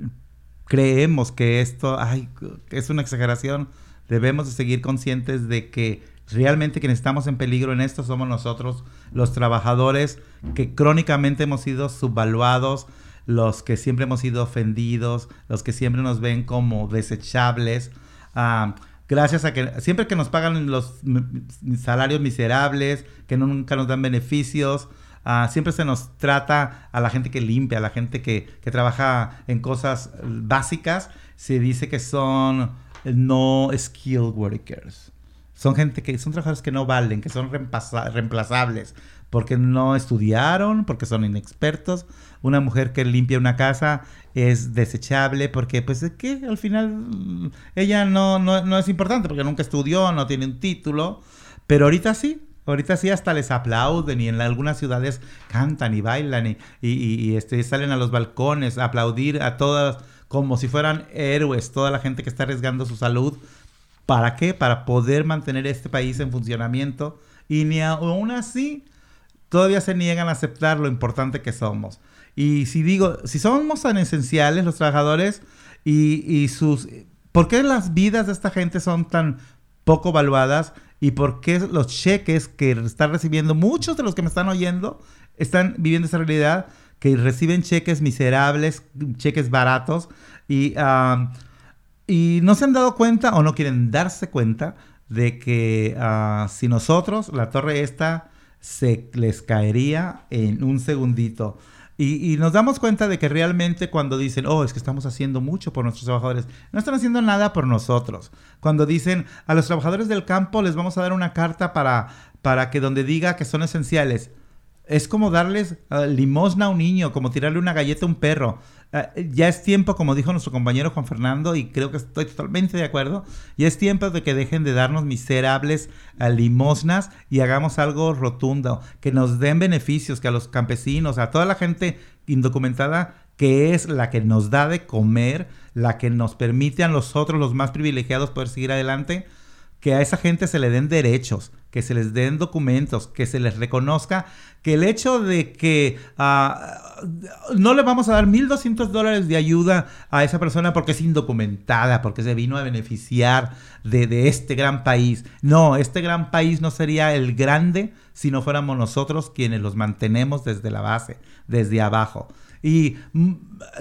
creemos que esto ay, es una exageración, debemos de seguir conscientes de que realmente quienes estamos en peligro en esto somos nosotros, los trabajadores que crónicamente hemos sido subvaluados, los que siempre hemos sido ofendidos, los que siempre nos ven como desechables. Ah, gracias a que siempre que nos pagan los salarios miserables, que nunca nos dan beneficios, ah, siempre se nos trata a la gente que limpia, a la gente que, que trabaja en cosas básicas, se dice que son no skilled workers. Son gente que son trabajadores que no valen, que son reemplaza- reemplazables, porque no estudiaron, porque son inexpertos. Una mujer que limpia una casa es desechable porque, pues, es que al final mm, ella no, no, no es importante porque nunca estudió, no tiene un título. Pero ahorita sí, ahorita sí hasta les aplauden y en algunas ciudades cantan y bailan y, y- y- este, salen a los balcones aplaudir a todas como si fueran héroes, toda la gente que está arriesgando su salud. ¿Para qué? Para poder mantener este país en funcionamiento. Y ni aún así, todavía se niegan a aceptar lo importante que somos. Y si digo, si somos tan esenciales los trabajadores y, y sus... ¿Por qué las vidas de esta gente son tan poco valuadas? ¿Y por qué los cheques que están recibiendo muchos de los que me están oyendo están viviendo esa realidad? Que reciben cheques miserables, cheques baratos y... ah, y no se han dado cuenta o no quieren darse cuenta de que ah, si nosotros, la torre esta, se les caería en un segundito. Y, nos damos cuenta de que realmente cuando dicen, oh, es que estamos haciendo mucho por nuestros trabajadores, no están haciendo nada por nosotros. Cuando dicen, a los trabajadores del campo les vamos a dar una carta para, para que donde diga que son esenciales, es como darles ah, limosna a un niño, como tirarle una galleta a un perro. Ah, ya es tiempo, como dijo nuestro compañero Juan Fernando, y creo que estoy totalmente de acuerdo, ya es tiempo de que dejen de darnos miserables limosnas y hagamos algo rotundo, que nos den beneficios, que a los campesinos, a toda la gente indocumentada, que es la que nos da de comer, la que nos permite a nosotros, los más privilegiados, poder seguir adelante, que a esa gente se le den derechos, que se les den documentos, que se les reconozca que el hecho de que ah, no le vamos a dar 1.200 dólares de ayuda a esa persona porque es indocumentada, porque se vino a beneficiar de, este gran país. No, este gran país no sería el grande si no fuéramos nosotros quienes los mantenemos desde la base, desde abajo. Y mm,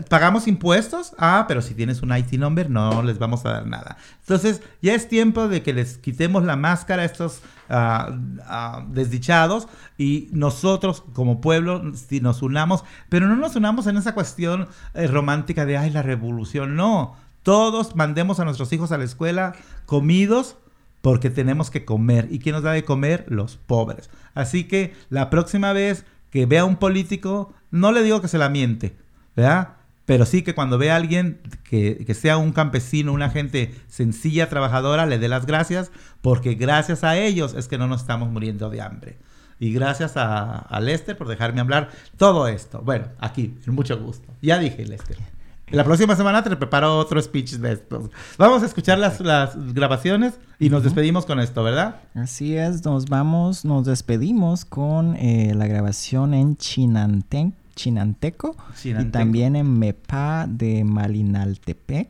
pagamos impuestos, ah, pero si tienes un IT number no les vamos a dar nada. Entonces ya es tiempo de que les quitemos la máscara a estos ah, ah, desdichados y nosotros como pueblo si nos unamos, pero no nos unamos en esa cuestión eh, romántica de, ay, la revolución, no. Todos mandemos a nuestros hijos a la escuela comidos porque tenemos que comer. ¿Y quién nos da de comer? Los pobres. Así que la próxima vez que vea un político, no le digo que se la miente, ¿verdad? Pero sí que cuando vea a alguien que, que sea un campesino, una gente sencilla, trabajadora, le dé las gracias, porque gracias a ellos es que no nos estamos muriendo de hambre. Y gracias a, a Lester por dejarme hablar todo esto. Bueno, aquí, en mucho gusto. Ya dije, Lester. La próxima semana te preparo otro speech de estos. Vamos a escuchar las, las grabaciones y nos despedimos con esto, ¿verdad? Así es, nos vamos, nos despedimos con eh, la grabación en Chinante- Chinanteco, y también en Mepa de Malinaltepec,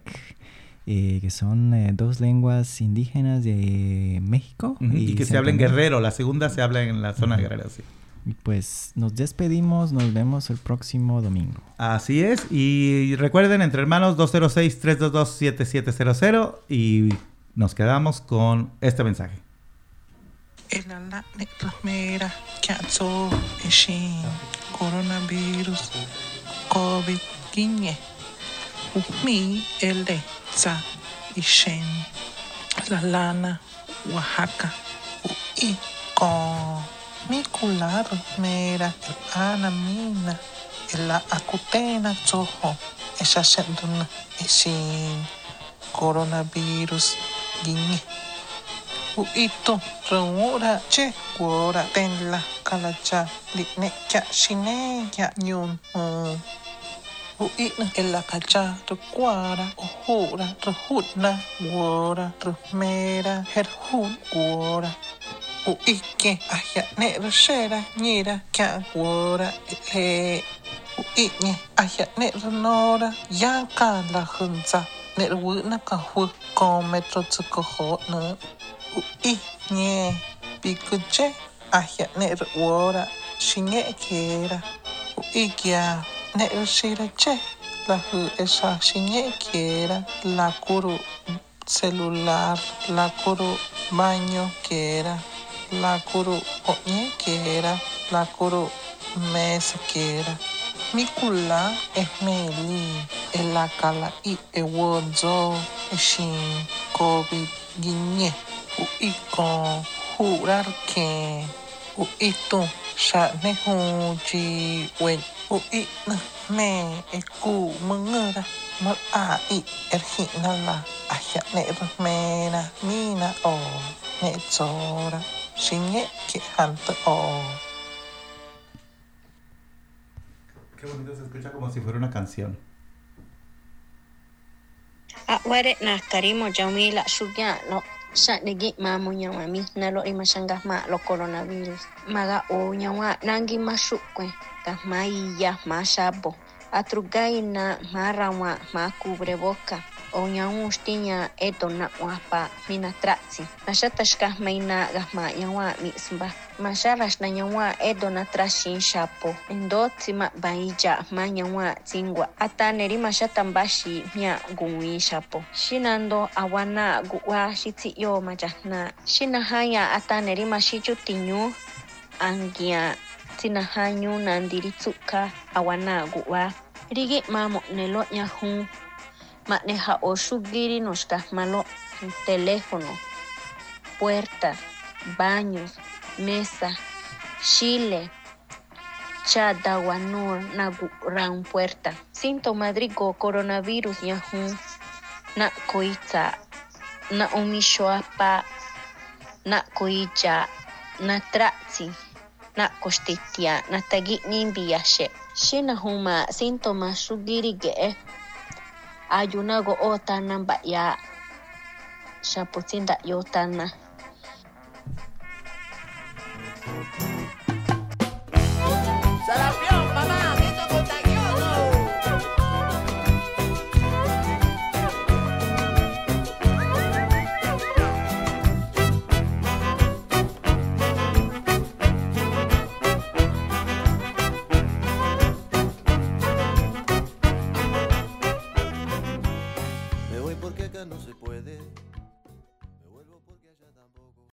eh, que son eh, dos lenguas indígenas de México. Y, que se habla en. Guerrero. La segunda se habla en la zona de Guerrero, sí. Y pues nos despedimos, nos vemos el próximo domingo. Así es. Y recuerden, entre hermanos 206-322-7700 y nos quedamos con este mensaje. Coronavirus covid kinye mi ele sa ishin la lana Oaxaca y con mi cular mera ana mina la acutena soho esa senduna ishin coronavirus kinye Uito, reura, che, guora, tenla, kalacha liknekya xineya ñun hu'ina elakacha rekuara ujura rejutna wora rejmera jerjun wora. Ni ajya'ne rexera ñira kia wora le u'ine ajya'ne renora yanka lajunza ne rewina kahwe kometro u'i ñe pikuche ahya, ne, rewora, shinye, kera. Ui, kya, ne, reshira, che. La esa, shinye, kera. La kuru, celular, la kuru, baño, kera. La kuru, oñe, kera. La kuru, mesa, kera. Mikula es meli, el kala i e wodzo, e shin, covid, ginye, u ikon, hurar ke, u itu, sha ne hu ji wen, u i na me e ku mengera, mal a i er hina la, ahya ne mena, mina o, ne zora, shinye ke hanta o. Qué bonito se escucha como si fuera una canción. Aware na karimo jami la shugya lo sa negi mamu nyawa mi lo ima shanga ma lo coronavirus. Maga o nyawa nangi masukwe. Ka maiya masabo. Atrugai na marawa ma cubre oñauxtiña etonauapa mina tratsi mashataxkaj mainagajma ñawami sba maxarax na ñawa edona traxin xapo. Endo tsima'baiya ma ñawa tsinkua ataneri maxatambaxi mia nku'ui xapo. Xinando awana nku'ua xitsiyo machajna. Xinajaya ataneri maxiyutiñu ankia tsinajañu nandiri tsu'ka awana nku'ua riki ma mo'nelo ñajun. Maneja o shugiri nos malo teléfono puerta baños mesa chile chadawanur na ran puerta. Síntoma drigo coronavirus yahu na koitsa na omishoapa na koicha na tratsi na kostitia na tagi nimbiyashe shina huma ayuna go otana ba ya. Shapotinda yotana Salapi no sé